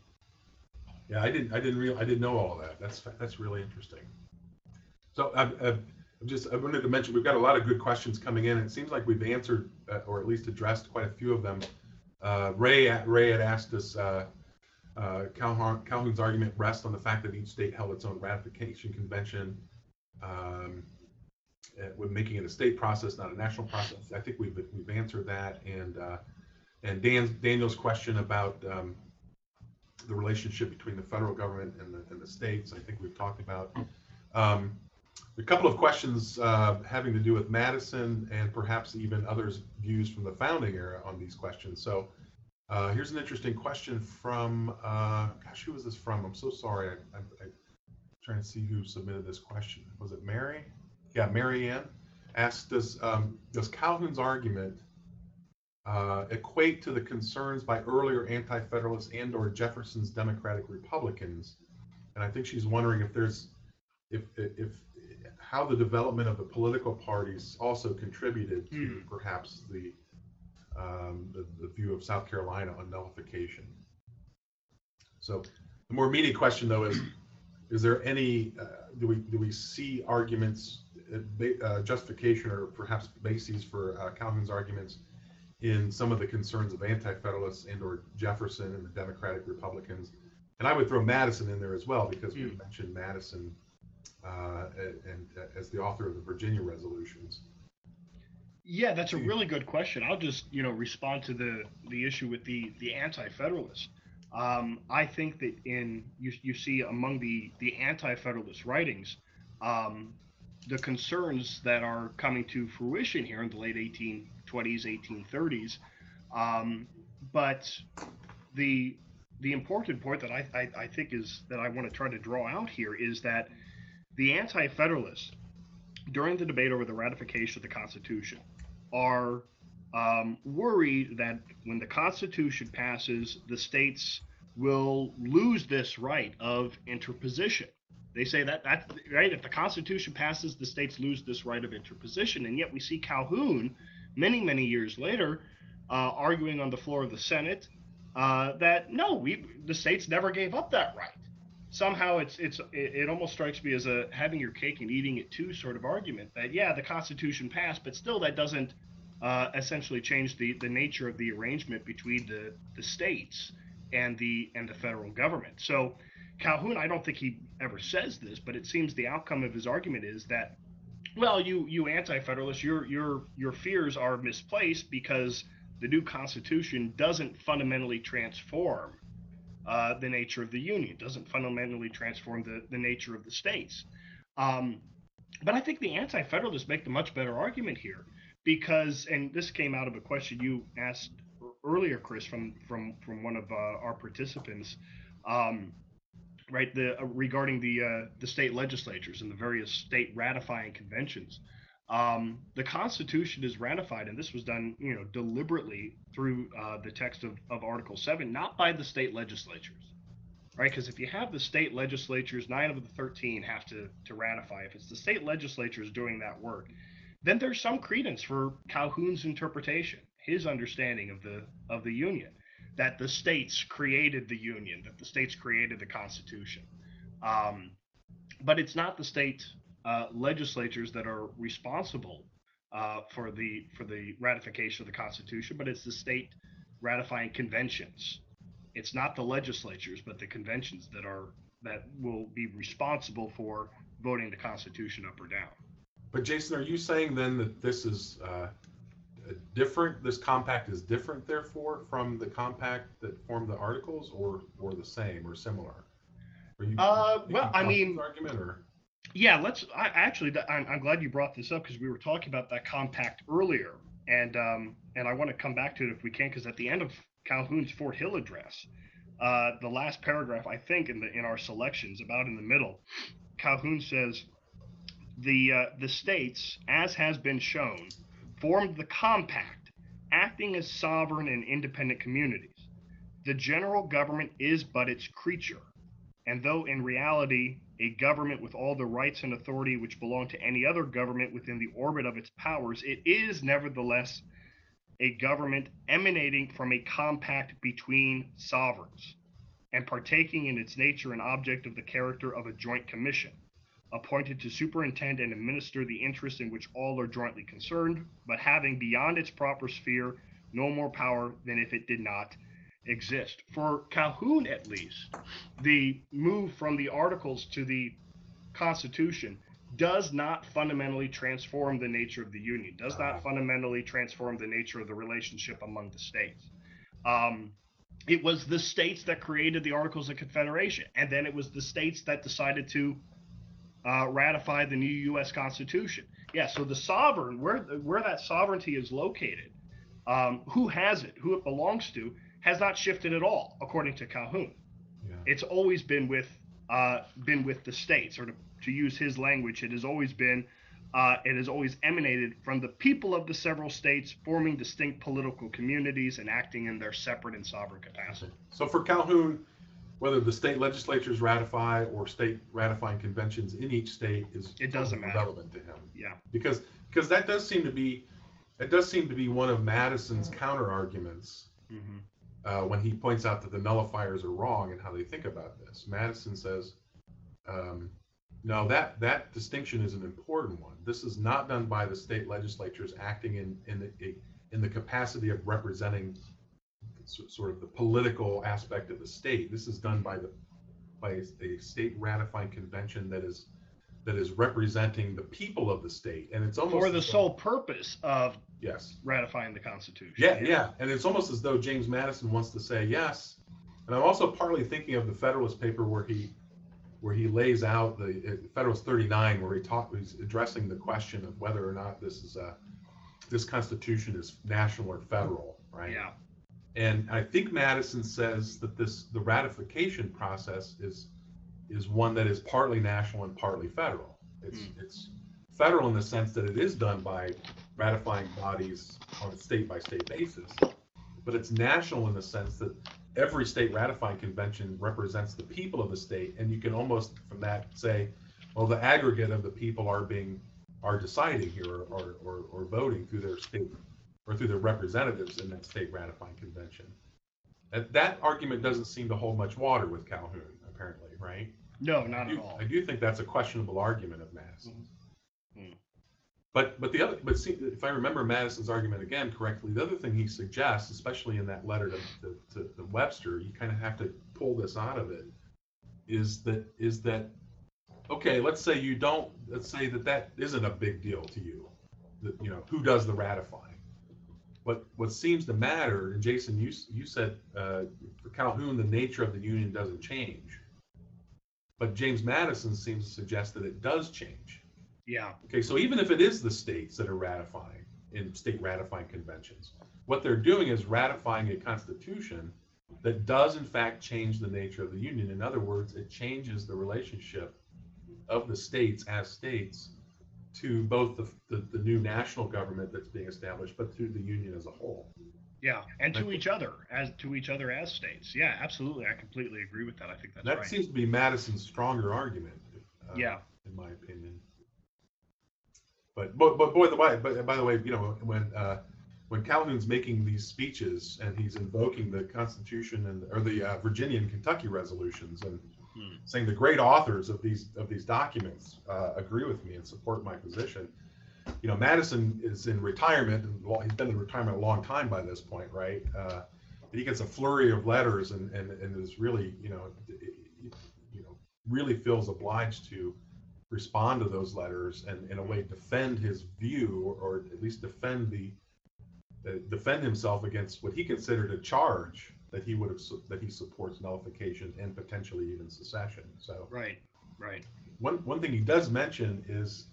Yeah, I didn't I didn't real I didn't know all that. That's that's really interesting. So I've just I wanted to mention we've got a lot of good questions coming in. It seems like we've answered uh, or at least addressed quite a few of them. Uh, Ray Ray had asked us uh, uh, Calhoun, Calhoun's argument rests on the fact that each state held its own ratification convention, um, with making it a state process, not a national process. I think we've we've answered that, and uh, and Dan, Daniel's question about um, the relationship between the federal government and the, and the states, I think we've talked about. Um, a couple of questions uh, having to do with Madison and perhaps even others' views from the founding era on these questions. So uh, here's an interesting question from, uh, gosh, who was this from? I'm so sorry. I, am trying to see who submitted this question. Was it Mary? Yeah, Mary Ann asked, does, um, does Calhoun's argument uh, equate to the concerns by earlier anti-federalists and or Jefferson's Democratic Republicans? And I think she's wondering if there's, if, if how the development of the political parties also contributed to mm. perhaps the, um, the, the view of South Carolina on nullification. So the more immediate question, though, is is there any uh, do we do we see arguments, uh, uh justification, or perhaps bases for uh, Calhoun's arguments in some of the concerns of anti-federalists and or Jefferson and the Democratic Republicans? And I would throw Madison in there as well because we hmm. mentioned Madison uh, and, as the author of the Virginia resolutions? Yeah, that's a really good question. I'll just you know respond to the the issue with the the anti-federalists. Um, I think that in you you see among the the anti-federalist writings, um, the concerns that are coming to fruition here in the late 1820s, 1830s. Um, but the the important point that I, I, I think is that I want to try to draw out here is that the Anti Federalists, during the debate over the ratification of the Constitution, are um, worried that when the Constitution passes, the states will lose this right of interposition. They say that that right if the Constitution passes, the states lose this right of interposition, and yet we see Calhoun many many years later uh, arguing on the floor of the Senate uh, that no, we the states never gave up that right somehow it's it's it, almost strikes me as a having your cake and eating it too sort of argument that yeah the constitution passed but still that doesn't uh, essentially change the the nature of the arrangement between the the states and the and the federal government. So calhoun i don't think he ever says this but it seems the outcome of his argument is that well you you anti-federalists your your your fears are misplaced because the new constitution doesn't fundamentally transform uh, the nature of the union, doesn't fundamentally transform the, the nature of the states. Um, but I think the anti federalists make the much better argument here because, and this came out of a question you asked earlier, Chris, from, from, from one of uh, our participants. Um, right the uh, regarding the uh, the state legislatures and the various state ratifying conventions um, the Constitution is ratified, and this was done, you know, deliberately through uh, the text of, of Article Seven, not by the state legislatures, right? Because if you have the state legislatures, nine of the thirteen have to to ratify. If it's the state legislatures doing that work, then there's some credence for Calhoun's interpretation, his understanding of the of the Union, that the states created the Union, that the states created the Constitution. Um, but it's not the state uh, legislatures that are responsible uh, for the for the ratification of the Constitution, but it's the state ratifying conventions. It's not the legislatures, but the conventions that are that will be responsible for voting the Constitution up or down. But Jason, are you saying then that this is uh, different? This compact is different, therefore, from the compact that formed the articles, or or the same or similar? Are You, uh, well, I mean, argument or yeah, let's. I actually, I'm, I'm glad you brought this up because we were talking about that compact earlier, and um, and I want to come back to it if we can, because at the end of Calhoun's Fort Hill address, uh, the last paragraph, I think, in the in our selections, about in the middle, Calhoun says, the uh, the states, as has been shown, formed the compact acting as sovereign and independent communities. The general government is but its creature, and though in reality a government with all the rights and authority which belong to any other government within the orbit of its powers, it is nevertheless a government emanating from a compact between sovereigns and partaking in its nature and object of the character of a joint commission, appointed to superintend and administer the interests in which all are jointly concerned, but having beyond its proper sphere no more power than if it did not exist. For Calhoun, at least, the move from the Articles to the Constitution does not fundamentally transform the nature of the Union, does not fundamentally transform the nature of the relationship among the states. Um, it was the states that created the Articles of Confederation, and then it was the states that decided to uh, ratify the new U.S. Constitution. Yeah, so the sovereign, where where that sovereignty is located, um, who has it, who it belongs to, has not shifted at all, according to Calhoun. Yeah. It's always been with uh, been with the states, or to, to use his language, it has always been uh, it has always emanated from the people of the several states, forming distinct political communities and acting in their separate and sovereign capacity. So for Calhoun, whether the state legislatures ratify or state ratifying conventions in each state is It doesn't matter. relevant to him Yeah, because because that does seem to be that does seem to be one of Madison's counter arguments hmm uh, when he points out that the nullifiers are wrong and how they think about this. Madison says, um, that that distinction is an important one. This is not done by the state legislatures acting in in the in the capacity of representing so- sort of the political aspect of the state. This is done by the by a state ratifying convention that is that is representing the people of the state, and it's almost for the sole purpose of yes ratifying the Constitution. yeah, yeah, and it's almost as though James Madison wants to say yes. And I'm also partly thinking of the Federalist paper where he where he lays out the uh, Federalist 39, where he talk he's addressing the question of whether or not this is a this Constitution is national or federal, right? Yeah. And I think Madison says that this the ratification process is is one that is partly national and partly federal. It's hmm. it's federal in the sense that it is done by ratifying bodies on a state by state basis, but it's national in the sense that every state ratifying convention represents the people of the state, and you can almost from that say, well, the aggregate of the people are being are deciding here or, or, or, or voting through their state or through their representatives in that state ratifying convention. That, that argument doesn't seem to hold much water with Calhoun, apparently, right? No, not at all. I do think that's a questionable argument of Madison's. Mhm. But but the other but see, if I remember Madison's argument again correctly, the other thing he suggests, especially in that letter to, to, to, to Webster, you kind of have to pull this out of it, is that is that okay? Let's say you don't. Let's say that that isn't a big deal to you. That you know who does the ratifying. What what seems to matter, and Jason, you you said uh, for Calhoun, the nature of the union doesn't change. But James Madison seems to suggest that it does change. Yeah. Okay, so even if it is the states that are ratifying in state ratifying conventions, what they're doing is ratifying a constitution that does in fact change the nature of the union. In other words, it changes the relationship of the states as states to both the, the, the new national government that's being established, but to the union as a whole. Yeah. And to each other as to each other as states. Yeah, absolutely. I completely agree with that. I think that's that right. seems to be Madison's stronger argument. uh, Yeah. in my opinion. But but but boy, the way but by the way, you know when uh, when Calhoun's making these speeches and he's invoking the Constitution and or the uh, Virginia and Kentucky resolutions and Hmm. saying the great authors of these of these documents uh, agree with me and support my position. You know, Madison is in retirement and well, he's been in retirement a long time by this point, right? Uh, he gets a flurry of letters and and, and is really you know you know really feels obliged to respond to those letters and in a way defend his view or, or at least defend the uh, defend himself against what he considered a charge that he would have su- that he supports nullification and potentially even secession. So Right. Right. one one thing he does mention is,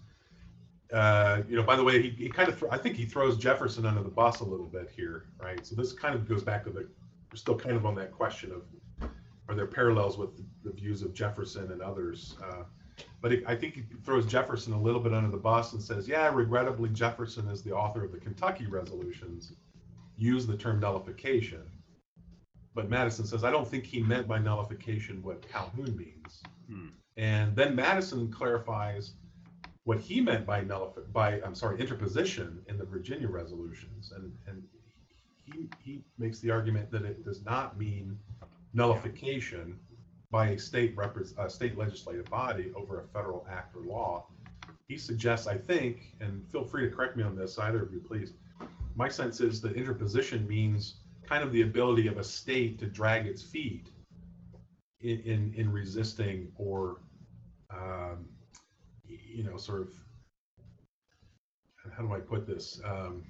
uh, you know, by the way, he, he kind of thro- I think he throws Jefferson under the bus a little bit here, right? So this kind of goes back to the we're still kind of on that question of are there parallels with the views of Jefferson and others? Uh, but he, I think he throws Jefferson a little bit under the bus and says, yeah, regrettably, Jefferson is the author of the Kentucky resolutions. use the term nullification. But Madison says, I don't think he meant by nullification what Calhoun means. Hmm. And then Madison clarifies what he meant by nullif- by I'm sorry, interposition in the Virginia resolutions, and and he he makes the argument that it does not mean nullification by a state repres a state legislative body over a federal act or law. He suggests, I think, and feel free to correct me on this, either of you, please. My sense is that interposition means kind of the ability of a state to drag its feet in in, in resisting or um, you know, sort of, how do I put this? Um,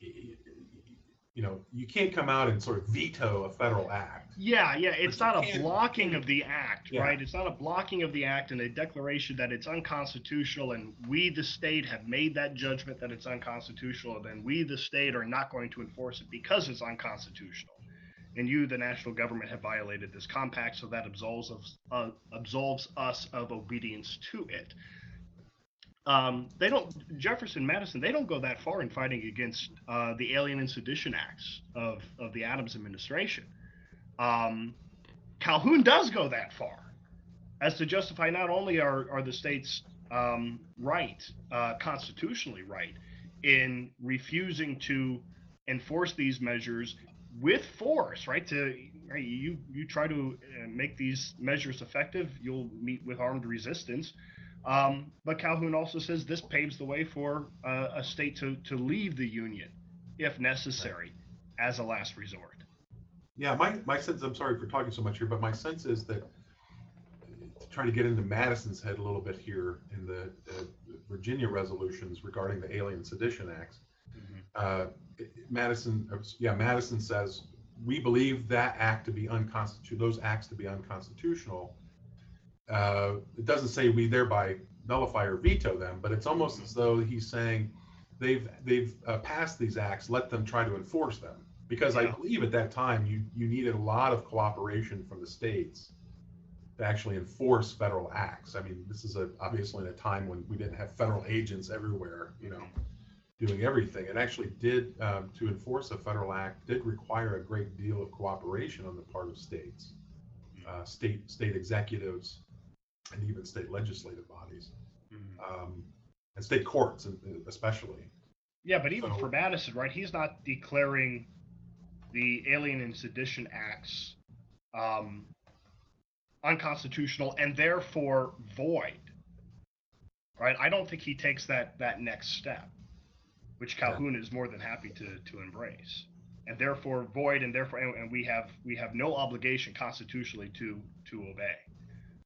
you know, you can't come out and sort of veto a federal act. Yeah, yeah, it's not a blocking of the act, Yeah. right? It's not a blocking of the act and a declaration that it's unconstitutional, and we, the state, have made that judgment that it's unconstitutional, and then we, the state, are not going to enforce it because it's unconstitutional. And you, the national government, have violated this compact, so that absolves us, uh, absolves us of obedience to it. Um, they don't Jefferson, Madison. They don't go that far in fighting against uh, the Alien and Sedition Acts of of the Adams administration. Um, Calhoun does go that far as to justify not only are, are the states um, right, uh, constitutionally right, in refusing to enforce these measures with force, right? To right, you you try to uh, make these measures effective, you'll meet with armed resistance. Um, but Calhoun also says this paves the way for uh, a state to, to leave the union, if necessary, as a last resort. Yeah, my, my sense, I'm sorry for talking so much here, but my sense is that to try to get into Madison's head a little bit here in the uh, Virginia resolutions regarding the Alien Sedition Acts, uh, Madison, uh, yeah, Madison says, we believe that act to be unconstitutional, those acts to be unconstitutional. Uh, It doesn't say we thereby nullify or veto them, but it's almost as though he's saying they've, they've uh, passed these acts, let them try to enforce them. Because I believe at that time, you, you needed a lot of cooperation from the states to actually enforce federal acts. I mean, this is a, obviously in a time when we didn't have federal agents everywhere, you know, doing everything. It actually did, um, to enforce a federal act, did require a great deal of cooperation on the part of states, uh, state, state executives, and even state legislative bodies, um, and state courts especially. Yeah, but even So- for Madison, right? He's not declaring the Alien and Sedition Acts um, unconstitutional and therefore void. Right? I don't think he takes that that next step, which Calhoun is more than happy to to embrace, and therefore void, and therefore, and, and we have we have no obligation constitutionally to to obey.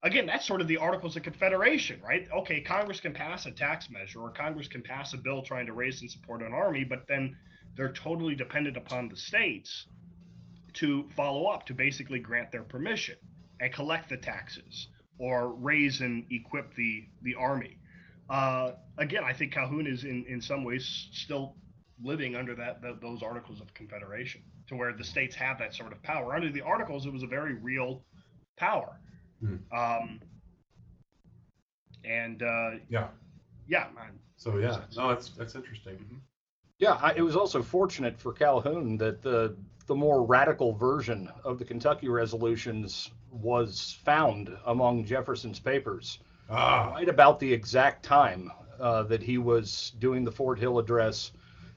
Again, that's sort of the Articles of Confederation, right? Okay, Congress can pass a tax measure or Congress can pass a bill trying to raise and support an army, but then they're totally dependent upon the states to follow up, to basically grant their permission and collect the taxes or raise and equip the, the army. Uh, again, I think Calhoun is in, in some ways still living under that, that those Articles of Confederation, to where the states have that sort of power. Under the Articles, it was a very real power. Hmm. Um, and uh, Yeah. yeah, man, So yeah, no, that's that's interesting. Yeah, I, it was also fortunate for Calhoun that the the more radical version of the Kentucky resolutions was found among Jefferson's papers Ah, right about the exact time uh, that he was doing the Fort Hill address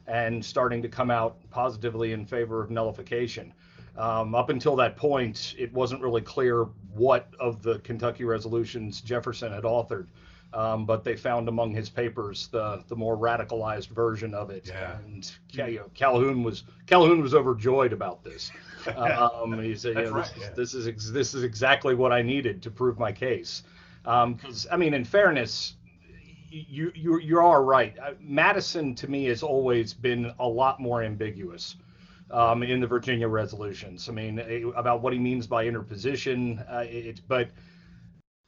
and starting to come out positively in favor of nullification. Um, up until that point, it wasn't really clear what of the Kentucky resolutions Jefferson had authored, um, but they found among his papers the the more radicalized version of it. Yeah. And you know, Calhoun was Calhoun was overjoyed about this. *laughs* Um, he said, That's you know, right, this, is- yeah. this is ex- this is exactly what I needed to prove my case. Because I mean, in fairness, you you you are right. Uh, Madison to me has always been a lot more ambiguous um, in the Virginia resolutions. I mean, eh, about what he means by interposition. Uh, it, but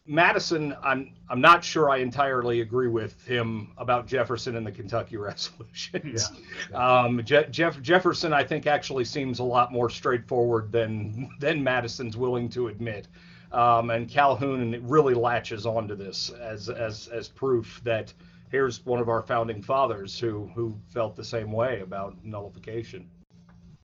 Madison, I'm I'm not sure I entirely agree with him about Jefferson and the Kentucky *laughs* resolutions. Um, Je- Jeff Jefferson, I think, actually seems a lot more straightforward than than Madison's willing to admit. Um, and Calhoun really latches onto this as as as proof that here's one of our founding fathers who who felt the same way about nullification.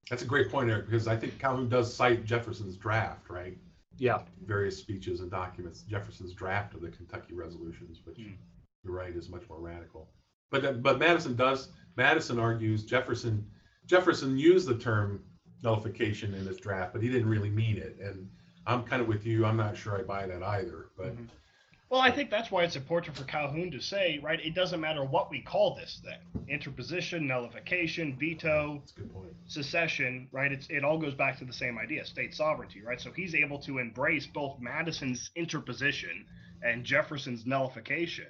That's a great point, Eric, because I think Calhoun does cite Jefferson's draft, right? Yeah. Various speeches and documents, Jefferson's draft of the Kentucky resolutions, which Mm. you're right is much more radical. But but Madison does Madison argues Jefferson Jefferson used the term nullification in his draft, but he didn't really mean it. And I'm kind of with you. I'm not sure I buy that either. But Mhm. Well, I think that's why it's important for Calhoun to say, right, it doesn't matter what we call this thing interposition, nullification, veto, good point. secession, right? It's it all goes back to the same idea, state sovereignty, right? So he's able to embrace both Madison's interposition and Jefferson's nullification,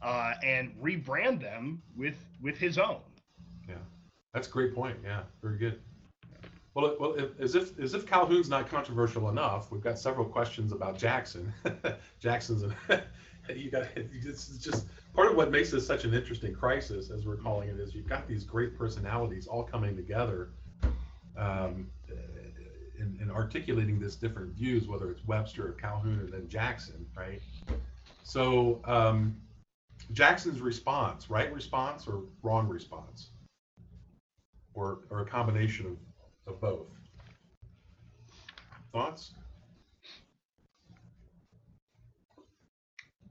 uh, and rebrand them with with his own. Yeah, that's a great point. Yeah, very good. Well, well, as if as if Calhoun's not controversial enough, we've got several questions about Jackson. *laughs* Jackson's, an, *laughs* you got it's just part of what makes this such an interesting crisis, as we're calling it, is you've got these great personalities all coming together, um, in articulating this different views, whether it's Webster or Calhoun and then Jackson, right? So um, Jackson's response, right response or wrong response? or, or a combination of, of both. Thoughts?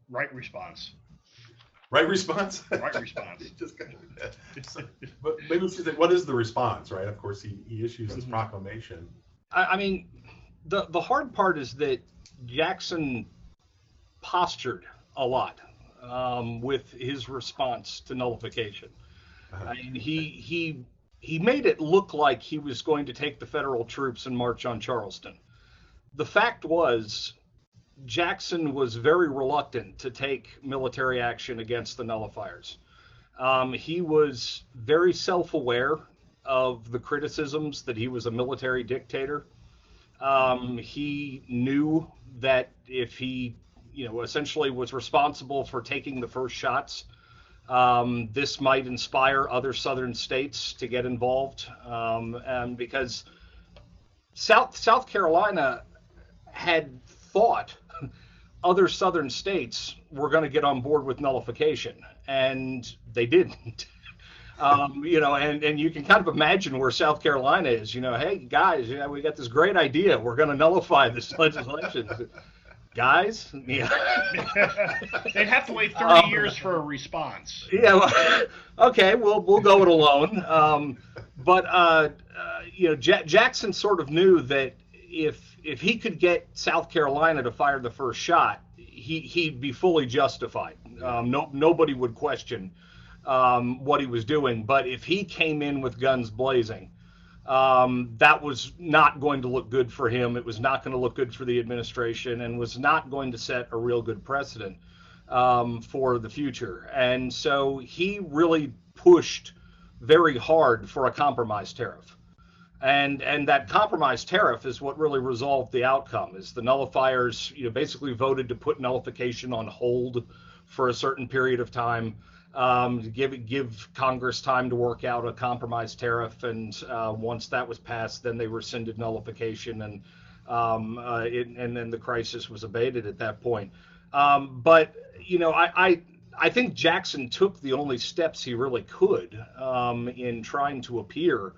Right response. Right response? *laughs* Right response. *laughs* Just kind of, but maybe we should say, what is the response, right? Of course, he, he issues this Mhm. proclamation. I, I mean, the the hard part is that Jackson postured a lot um, with his response to nullification. Uh-huh. I mean, he he he made it look like he was going to take the federal troops and march on Charleston. The fact was, Jackson was very reluctant to take military action against the nullifiers. Um, he was very self-aware of the criticisms that he was a military dictator. Um, he knew that if he, you know, essentially was responsible for taking the first shots, um, this might inspire other southern states to get involved. Um, and because South South Carolina had thought *laughs* other southern states were going to get on board with nullification, and they didn't. *laughs* Um, you know, and, and you can kind of imagine where South Carolina is. You know, hey guys, yeah, we got this great idea. We're going to nullify this *laughs* legislation. Guys, *laughs* yeah. *laughs* They'd have to wait 30 Um, years for a response. yeah. Well, *laughs* okay, we'll we'll go it alone. Um, but uh, uh, you know, Ja Jackson sort of knew that if if he could get South Carolina to fire the first shot, he he'd be fully justified. Um, no nobody would question um, what he was doing. But if he came in with guns blazing, um, that was not going to look good for him. It was not going to look good for the administration, and was not going to set a real good precedent um, for the future. And so he really pushed very hard for a compromise tariff. And and that compromise tariff is what really resolved the outcome. Is the nullifiers, you know, basically voted to put nullification on hold for a certain period of time, um, give give Congress time to work out a compromise tariff. And uh, once that was passed, then they rescinded nullification, and um, uh, it, and then the crisis was abated at that point. Um, but you know, I, I I think Jackson took the only steps he really could um, in trying to appear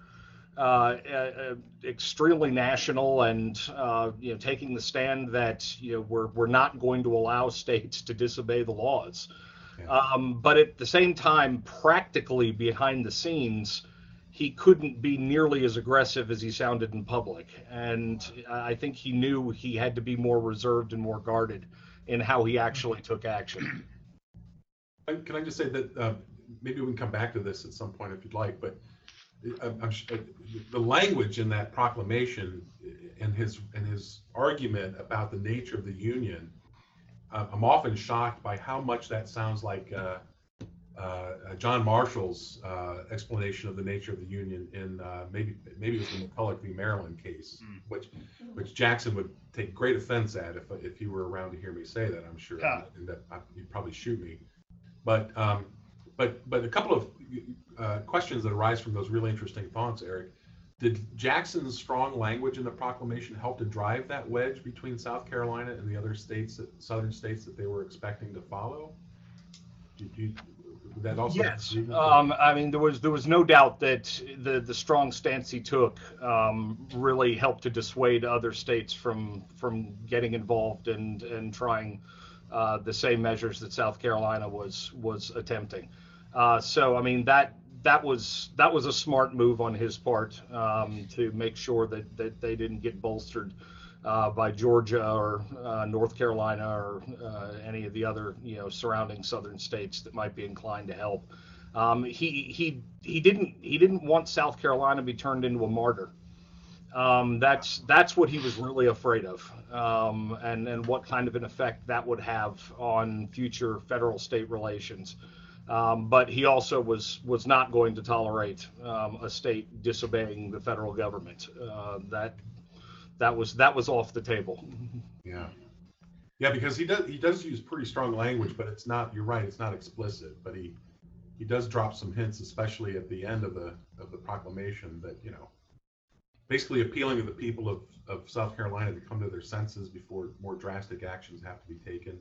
uh, uh, extremely national and uh, you know taking the stand that you know we're we're not going to allow *laughs* states to disobey the laws. Yeah. Um, but at the same time, practically behind the scenes, he couldn't be nearly as aggressive as he sounded in public. And I think he knew he had to be more reserved and more guarded in how he actually took action. Uh, Can I just say that uh, maybe we can come back to this at some point if you'd like, but uh, I'm, sh- uh, the language in that proclamation and his and his argument about the nature of the union, uh, I'm often shocked by how much that sounds like uh, uh, John Marshall's uh, explanation of the nature of the union in uh, maybe maybe it was the McCulloch v. Maryland case, Mm. which which Jackson would take great offense at if if he were around to hear me say that. I'm sure, Yeah. and that uh, he'd probably shoot me. But um, but but a couple of uh, questions that arise from those really interesting thoughts, Eric. Did Jackson's strong language in the proclamation help to drive that wedge between South Carolina and the other states, southern states that they were expecting to follow? Did you, that also? Yes, um, I mean there was there was no doubt that the the strong stance he took um, really helped to dissuade other states from from getting involved and and trying uh, the same measures that South Carolina was was attempting. Uh, so I mean that that was that was a smart move on his part um, to make sure that that they didn't get bolstered uh, by Georgia or uh, North Carolina or uh, any of the other you know surrounding southern states that might be inclined to help. Um, he he he didn't he didn't want South Carolina to be turned into a martyr. Um, that's that's what he was really afraid of, um, and and what kind of an effect that would have on future federal-state relations. Um, but he also was was not going to tolerate um, a state disobeying the federal government. Uh, that that was that was off the table. *laughs* Yeah. Yeah, because he does he does use pretty strong language, but it's not. You're right. It's not explicit, but he he does drop some hints, especially at the end of the of the proclamation, that you know, basically appealing to the people of of South Carolina to come to their senses before more drastic actions have to be taken.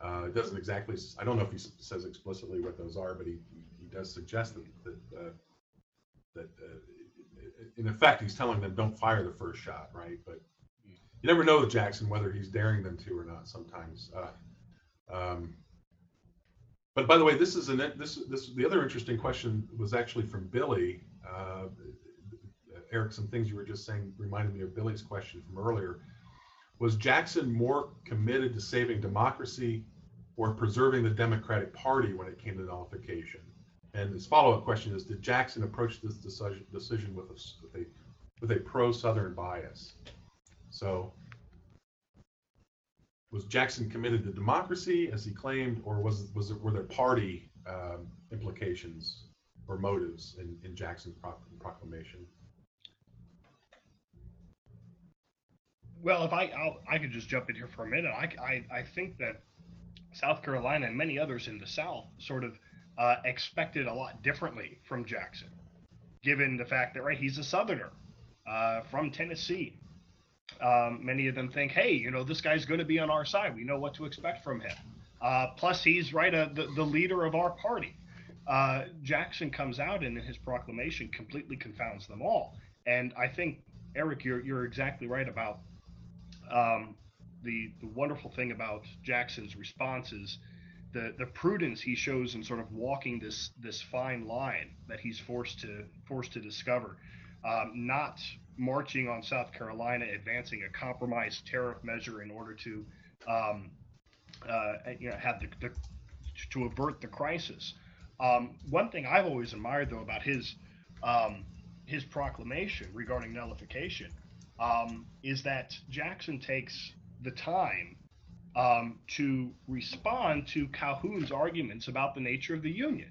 Uh, doesn't exactly. I don't know if he says explicitly what those are, but he he does suggest that that uh, that uh, in effect, he's telling them don't fire the first shot, right? But you never know with Jackson whether he's daring them to or not. Sometimes. Uh, um, but by the way, this is an this this the other interesting question was actually from Billy. Uh, Eric, some things you were just saying reminded me of Billy's question from earlier. Was Jackson more committed to saving democracy or preserving the Democratic Party when it came to nullification? And his follow-up question is: Did Jackson approach this decision, with a with a, with a pro-Southern bias? So, was Jackson committed to democracy as he claimed, or was was it, were there party um, implications or motives in, in Jackson's proclamation? Well, if I I'll, i could just jump in here for a minute, I, I I think that South Carolina and many others in the South sort of uh, expected a lot differently from Jackson, given the fact that right he's a Southerner uh, from Tennessee. Um, many of them think, hey, you know, this guy's going to be on our side. We know what to expect from him. Uh, plus, he's right the, the leader of our party. Uh, Jackson comes out and in his proclamation completely confounds them all. And I think Eric, you're you're exactly right about um, the the wonderful thing about Jackson's responses the the prudence he shows in sort of walking this this fine line that he's forced to forced to discover, um, not marching on South Carolina, advancing a compromise tariff measure in order to um, uh, you know have the, the, to avert the crisis. Um, one thing I've always admired though about his um, his proclamation regarding nullification um, is that Jackson takes the time um, to respond to Calhoun's arguments about the nature of the Union.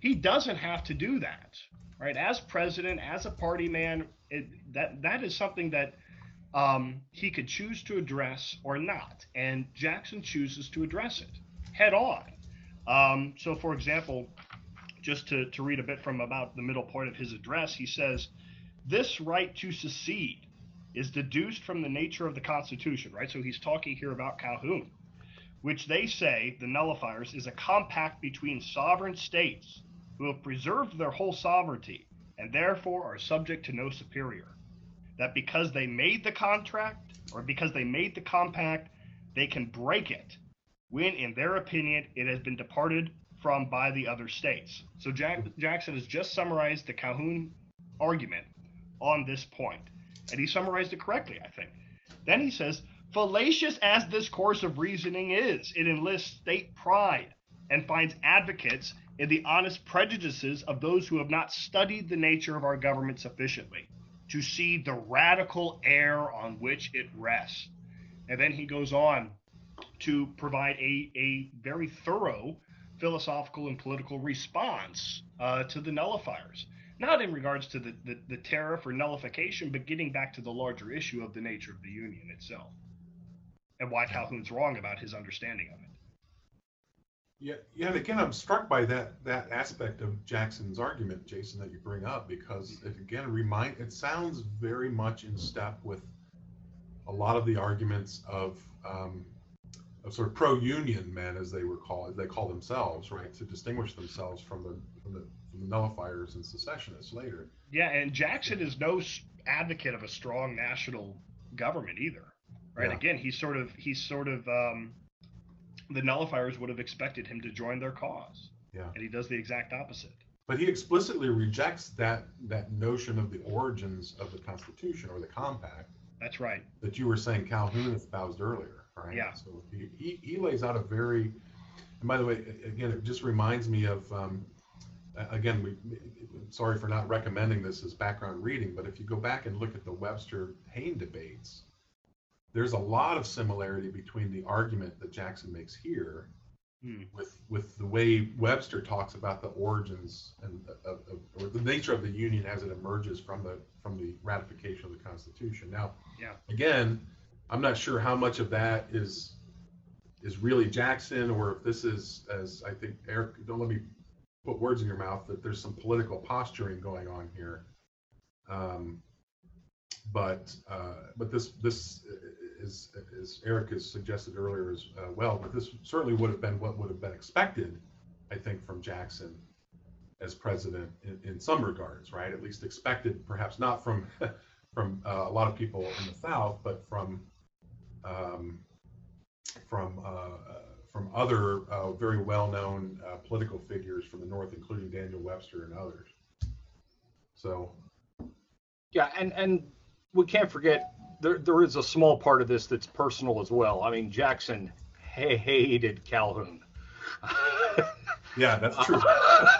He doesn't have to do that, right? As president, as a party man, it, that that is something that um, he could choose to address or not, and Jackson chooses to address it head on. Um, so, for example, just to, to read a bit from about the middle point of his address, he says, "This right to secede is deduced from the nature of the Constitution, right? So he's talking here about Calhoun, which they say, the nullifiers, is a compact between sovereign states who have preserved their whole sovereignty and therefore are subject to no superior. That because they made the contract or because they made the compact, they can break it when, in their opinion, it has been departed from by the other states. So Jack- Jackson has just summarized the Calhoun argument on this point. And he summarized it correctly, I think. Then he says, fallacious as this course of reasoning is, it enlists state pride and finds advocates in the honest prejudices of those who have not studied the nature of our government sufficiently to see the radical error on which it rests. And then he goes on to provide a, a very thorough philosophical and political response uh, to the nullifiers not in regards to the, the, the tariff or nullification, but getting back to the larger issue of the nature of the union itself and why Calhoun's wrong about his understanding of it. Yeah, yeah, and again, I'm struck by that that aspect of Jackson's argument, Jason, that you bring up, because it again remind it sounds very much in step with a lot of the arguments of um, of sort of pro-union men, as they were called, they call themselves, right, to distinguish themselves from the, from the nullifiers and secessionists later. Yeah, and Jackson is no advocate of a strong national government either, right? Yeah. Again, he's sort of he's sort of um, the nullifiers would have expected him to join their cause, Yeah. and he does the exact opposite. But he explicitly rejects that that notion of the origins of the Constitution or the Compact That's right. that you were saying Calhoun espoused earlier, right? Yeah. So he, he, he lays out a very, and by the way, again, it just reminds me of, um, again, we, sorry for not recommending this as background reading, but if you go back and look at the Webster-Hayne debates, there's a lot of similarity between the argument that Jackson makes here Hmm. with with the way Webster talks about the origins and of, of, or the nature of the Union as it emerges from the from the ratification of the Constitution. Now, Yeah. again, I'm not sure how much of that is is really Jackson or if this is, as I think Eric, don't let me put words in your mouth, that there's some political posturing going on here. Um, but uh, but this this is as Eric has suggested earlier as uh, well. But this certainly would have been what would have been expected, I think, from Jackson as president in, in some regards, right? At least expected, perhaps not from *laughs* from uh, a lot of people in the South, but from um, from uh, from other uh, very well-known uh, political figures from the North, including Daniel Webster and others. So Yeah, and and we can't forget there there is a small part of this that's personal as well. I mean, Jackson hated Calhoun. *laughs* yeah, that's true.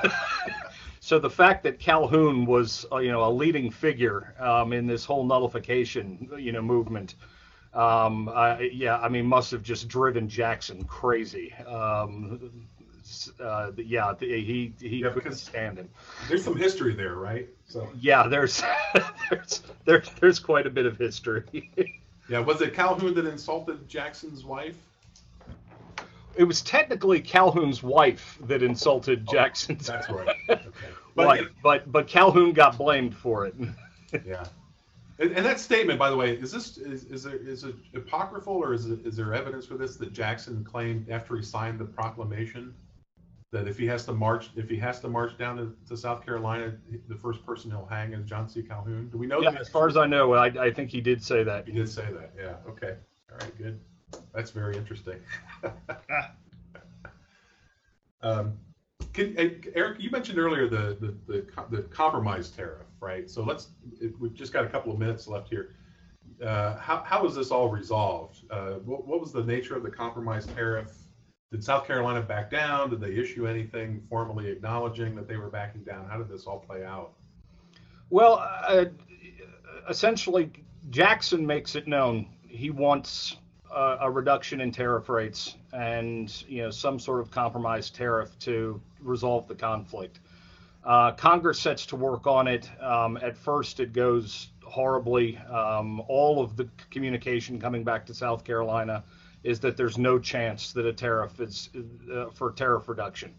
*laughs* so the fact that Calhoun was, uh, you know, a leading figure um, in this whole nullification, you know, movement, um, I, yeah, I mean, must have just driven Jackson crazy. Um, uh, yeah, he he Yeah, couldn't stand him. There's some history there, right? So Yeah, there's *laughs* there's there, there's quite a bit of history. *laughs* yeah, was it Calhoun that insulted Jackson's wife? it was technically Calhoun's wife that insulted Jackson's Oh, That's right. *laughs* Okay. But wife, but but Calhoun got blamed for it. yeah. And, and that statement, by the way, is this is, is there is it apocryphal or is it, is there evidence for this that Jackson claimed after he signed the proclamation that if he has to march if he has to march down to, to South Carolina, the first person he'll hang is John C. Calhoun? Do we know? Yeah, that? as far as I know, I, I think he did say that. he did say that. Yeah. Okay. All right. Good. That's very interesting. *laughs* Ah, Um, can, Eric, you mentioned earlier the, the, the, the compromise tariff, right? So let's, we've just got a couple of minutes left here. Uh, how, how was this all resolved? Uh, what, what was the nature of the compromise tariff? Did South Carolina back down? Did they issue anything formally acknowledging that they were backing down? How did this all play out? Well, uh, essentially, Jackson makes it known he wants a reduction in tariff rates and you know some sort of compromise tariff to resolve the conflict. Uh, Congress sets to work on it. Um, at first, it goes horribly. Um, all of the communication coming back to South Carolina is that there's no chance that a tariff is uh, for tariff reduction.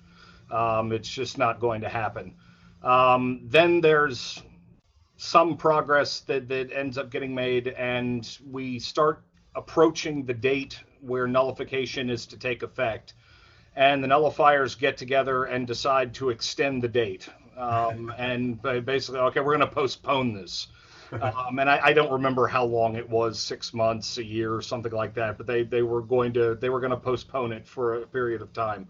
Um, it's just not going to happen. Um, then there's some progress that, that ends up getting made, and we start approaching the date where nullification is to take effect. And the nullifiers get together and decide to extend the date. Um, *laughs* and basically, okay, we're going to postpone this. Um, and I, I don't remember how long it was six months, a year, or something like that. But they, they were going to they were going to postpone it for a period of time.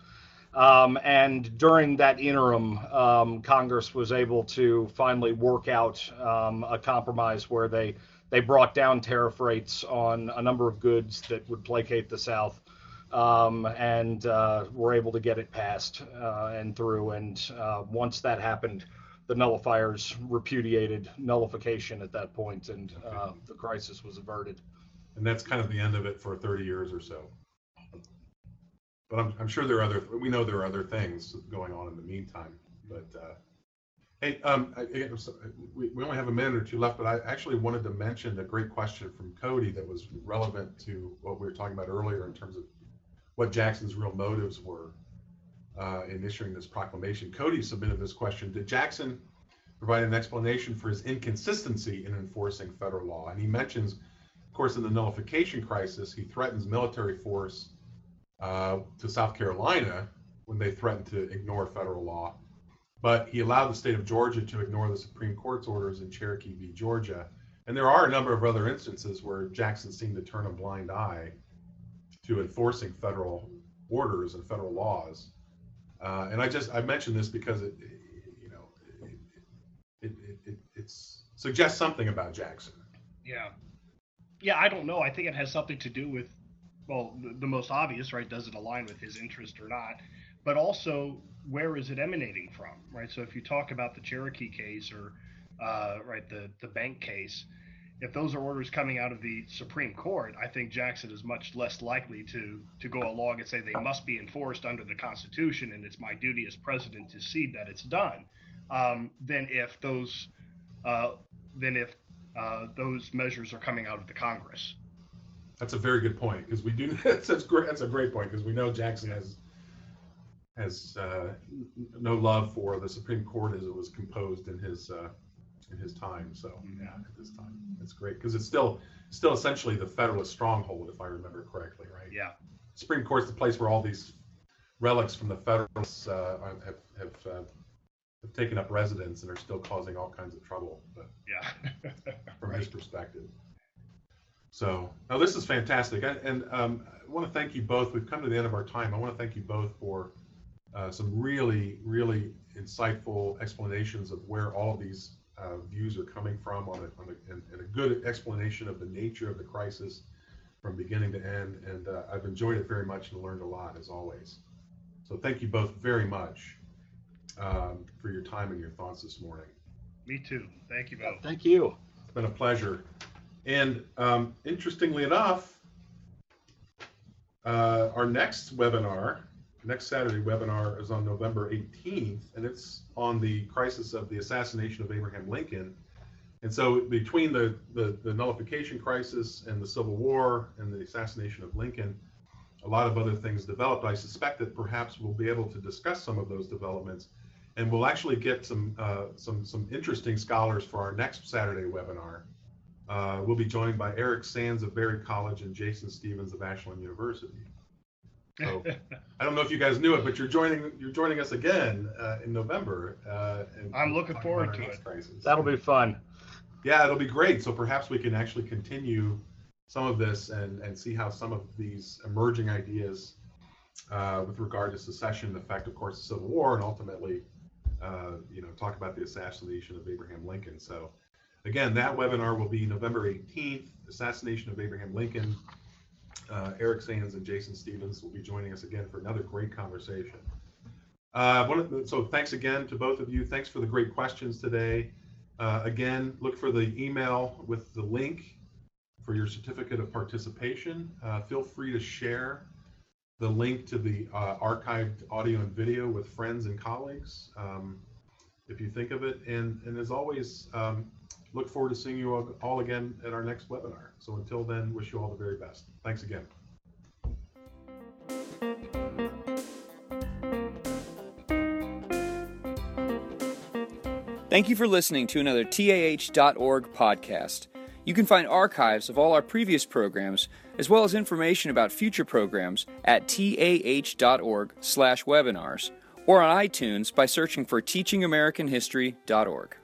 Um, and during that interim, um, Congress was able to finally work out um, a compromise where they they brought down tariff rates on a number of goods that would placate the South, um, and uh, were able to get it passed uh, and through. And uh, once that happened, the nullifiers repudiated nullification at that point, and uh, the crisis was averted. And that's kind of the end of it for 30 years or so. But I'm, I'm sure there are other, we know there are other things going on in the meantime. But uh, hey, um, I, I- we, we only have a minute or two left, but I actually wanted to mention a great question from Cody that was relevant to what we were talking about earlier in terms of what Jackson's real motives were uh, in issuing this proclamation. Cody submitted this question Did Jackson provide an explanation for his inconsistency in enforcing federal law? And he mentions of course, in the nullification crisis, he threatens military force uh, to South Carolina when they threaten to ignore federal law. But he allowed the state of Georgia to ignore the Supreme Court's orders in Cherokee v. Georgia. And there are a number of other instances where Jackson seemed to turn a blind eye to enforcing federal orders and federal laws. Uh, and I just I mentioned this because it, you know, it, it, it, suggests something about Jackson. Yeah. Yeah, I don't know. I think it has something to do with, well, the, the most obvious, right? Does it align with his interest or not? But also, where is it emanating from, right? So if you talk about the Cherokee case or, uh, right, the the bank case, if those are orders coming out of the Supreme Court, I think Jackson is much less likely to to go along and say they must be enforced under the Constitution, and it's my duty as president to see that it's done. Um, than if those uh, than if uh, those measures are coming out of the Congress. That's a very good point because we do. *laughs* That's, that's great. That's a great point because we know Jackson has has uh, no love for the Supreme Court as it was composed in his uh, in his time. So yeah, at this time, it's great because it's still still essentially the Federalist stronghold, if I remember correctly, right? Yeah. Supreme Court's the place where all these relics from the Federalists uh, have have, uh, have taken up residence and are still causing all kinds of trouble. But Yeah. *laughs* from Right. his perspective. So, now this is fantastic. And, and um, I want to thank you both. We've come to the end of our time. I want to thank you both for uh, some really, really insightful explanations of where all of these uh, views are coming from on a, on a, and, and a good explanation of the nature of the crisis from beginning to end. And uh, I've enjoyed it very much and learned a lot as always. So thank you both very much um, for your time and your thoughts this morning. Me too. Thank you both. Thank you. It's been a pleasure. And um, interestingly enough, uh, our next webinar, next Saturday webinar, is on November 18th, and it's on the crisis of the assassination of Abraham Lincoln. And so, between the, the, the nullification crisis and the Civil War and the assassination of Lincoln, a lot of other things developed. I suspect that perhaps we'll be able to discuss some of those developments, and we'll actually get some uh, some some interesting scholars for our next Saturday webinar. Uh, we'll be joined by Eric Sands of Berry College and Jason Stevens of Ashland University. So *laughs* I don't know if you guys knew it, but you're joining you're joining us again uh, in November. Uh, and I'm looking forward to it. crisis. That'll be fun. Yeah, it'll be great. So perhaps we can actually continue some of this and, and see how some of these emerging ideas uh, with regard to secession affect, of course, the Civil War and ultimately, uh, you know, talk about the assassination of Abraham Lincoln. So again, that webinar will be November 18th, assassination of Abraham Lincoln. Uh, Eric Sands and Jason Stevens will be joining us again for another great conversation. Uh, the, so thanks again to both of you. Thanks for the great questions today. Uh, again, look for the email with the link for your certificate of participation. Uh, feel free to share the link to the uh, archived audio and video with friends and colleagues um, if you think of it. And, and as always, um, look forward to seeing you all, again at our next webinar. So until then, wish you all the very best. Thanks again. Thank you for listening to another TAH.org podcast. You can find archives of all our previous programs, as well as information about future programs at tah.org/webinars or on iTunes by searching for teachingamericanhistory.org.